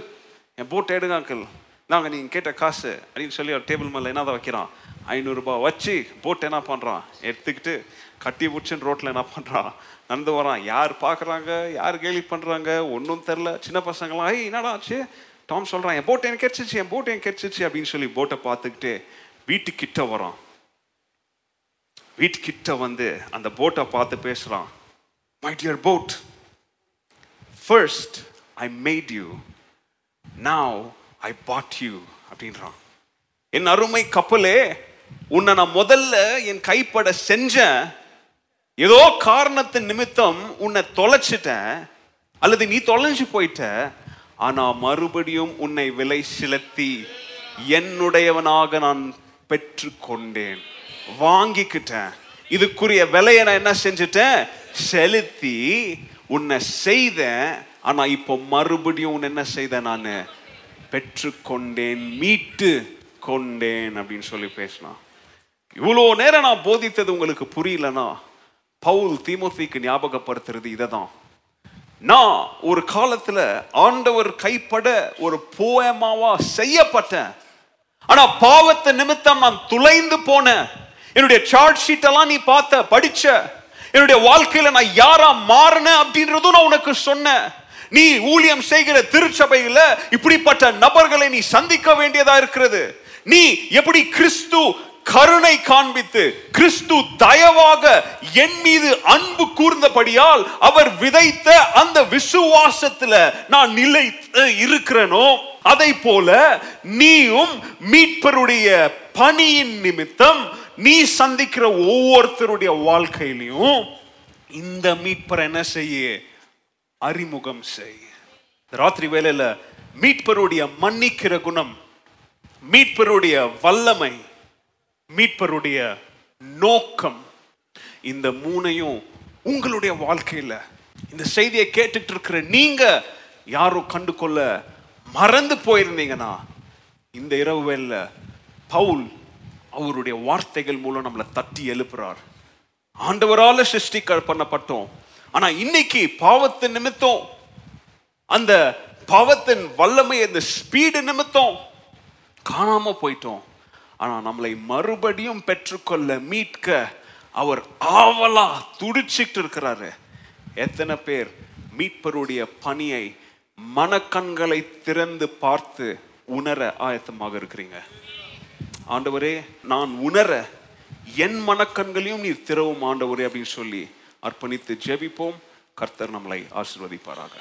என் போட்டை எடுங்க அங்கிள் நாங்கள் நீங்கள் கேட்ட காசு அப்படின்னு சொல்லி ஒரு டேபிள் மேல என்னதான் வைக்கிறான்? ஐநூறுரூபா வச்சு போட்டு என்ன பண்ணுறான் எடுத்துக்கிட்டு கட்டி பிடிச்சின்னு ரோட்ல என்ன பண்ணுறான் நடந்து வரான் யார் பார்க்குறாங்க யார் கேலி பண்ணுறாங்க ஒன்றும் தெரில சின்ன பசங்களாம் ஏய் என்னடா ஆச்சு? டாம் சொல்கிறான் என் போட்டு எனக்கு கிடைச்சிச்சு என் போட்டு எனக்கு கிடைச்சிச்சு அப்படின்னு சொல்லி போட்டை பார்த்துக்கிட்டு வீட்டுக்கிட்ட வரான் வீட்டுக்கிட்ட வந்து அந்த போட்டை பார்த்து பேசுகிறான் my dear boat first I made you now I bought you அப்படின்றான். என் அருமை கப்பலே உன்னை நான் முதல்ல என் கைப்பட செஞ்சேன் ஏதோ காரணத்தின் நிமித்தம் உன்னை தொலைச்சிட்டேன் அல்லது நீ தொலைஞ்சு போயிட்ட. ஆனா மறுபடியும் உன்னை விலை செலுத்தி என்னுடையவனாக நான் பெற்று கொண்டேன் வாங்கிக்கிட்டேன். இதுக்குரிய விலையை நான் என்ன செஞ்சுட்டேன்? செலுத்தி உன்னை செய்தேன். ஆனா இப்போ மறுபடியும் உன்னை என்ன செய்தேன் நான்? பெற்றுக்கொண்டேன் மீட்டு கொண்டேன் அப்படின்னு சொல்லி பேசினான். இவ்வளோ நேரம் நான் போதித்தது உங்களுக்கு புரியலனா? பவுல் தீமோத்திக்கு ஞாபகப்படுத்துறது இததான். நான் ஒரு காலத்தில் ஆண்டவர் கைப்பட ஒரு போயமாவா செய்யப்பட்டேன். ஆனா பாவத்தை நிமித்தம் நான் துளைந்து போனேன். என்னுடைய சார்ட் ஷீட்டெல்லாம் நீ பார்த்த படிச்ச என்னுடைய வாழ்க்கையில நான் யாரா மாறினேன் அப்படின்றதும் நான் உனக்கு சொன்னேன். நீ ஊழியம் செய்கிற திருச்சபையில இப்படிப்பட்ட நபர்களை நீ சந்திக்க வேண்டியதா இருக்கிறது. நீ எப்படி கிறிஸ்து கருணை காண்பித்து கிறிஸ்து தயவாக என் மீது அன்பு கூர்ந்தபடியால் அவர் விதைத்த அந்த விசுவாசத்துல நான் நிலை இருக்கிறேனோ அதை போல நீயும் மீட்பருடைய பணியின் நிமித்தம் நீ சந்திக்கிற ஒவ்வொருத்தருடைய வாழ்க்கையிலையும் இந்த மீட்பர் என்ன செய்ய? அறிமுகம் செய் ராத்திரி வேளையில மீட்பருடைய மன்னிக்கிற குணம் மீட்பருடைய வல்லமை மீட்பருடைய நோக்கம் இந்த மூணையும் உங்களுடைய வாழ்க்கையில் இந்த செய்தியை கேட்டுட்டு இருக்கிற நீங்க யாரோ கண்டு கொள்ள மறந்து போயிருந்தீங்கன்னா இந்த இரவு வேல பவுல் அவருடைய வார்த்தைகள் மூலம் நம்மளை தட்டி எழுப்புறார். ஆண்டவரால சிருஷ்டி பண்ணப்பட்டோம். ஆனா இன்னைக்கு பாவத்தின் நிமித்தம் அந்த பாவத்தின் வல்லமை அந்த ஸ்பீடு நிமித்தம் காணாம போயிட்டோம். ஆனால் நம்மளை மறுபடியும் பெற்றுக்கொள்ள மீட்க அவர் ஆவலா துடிச்சிட்டு இருக்கிறாரு. எத்தனை பேர் மீட்பருடைய பணியை மனக்கண்களை திறந்து பார்த்து உணர ஆயத்தமாக இருக்கிறீங்க? ஆண்டவரே நான் உணர என் மனக்கண்களையும் நீர் திறவும் ஆண்டவரே அப்படின்னு சொல்லி அர்ப்பணித்து ஜெபிப்போம். கர்த்தர் நம்மளை ஆசிர்வதிப்பாராக.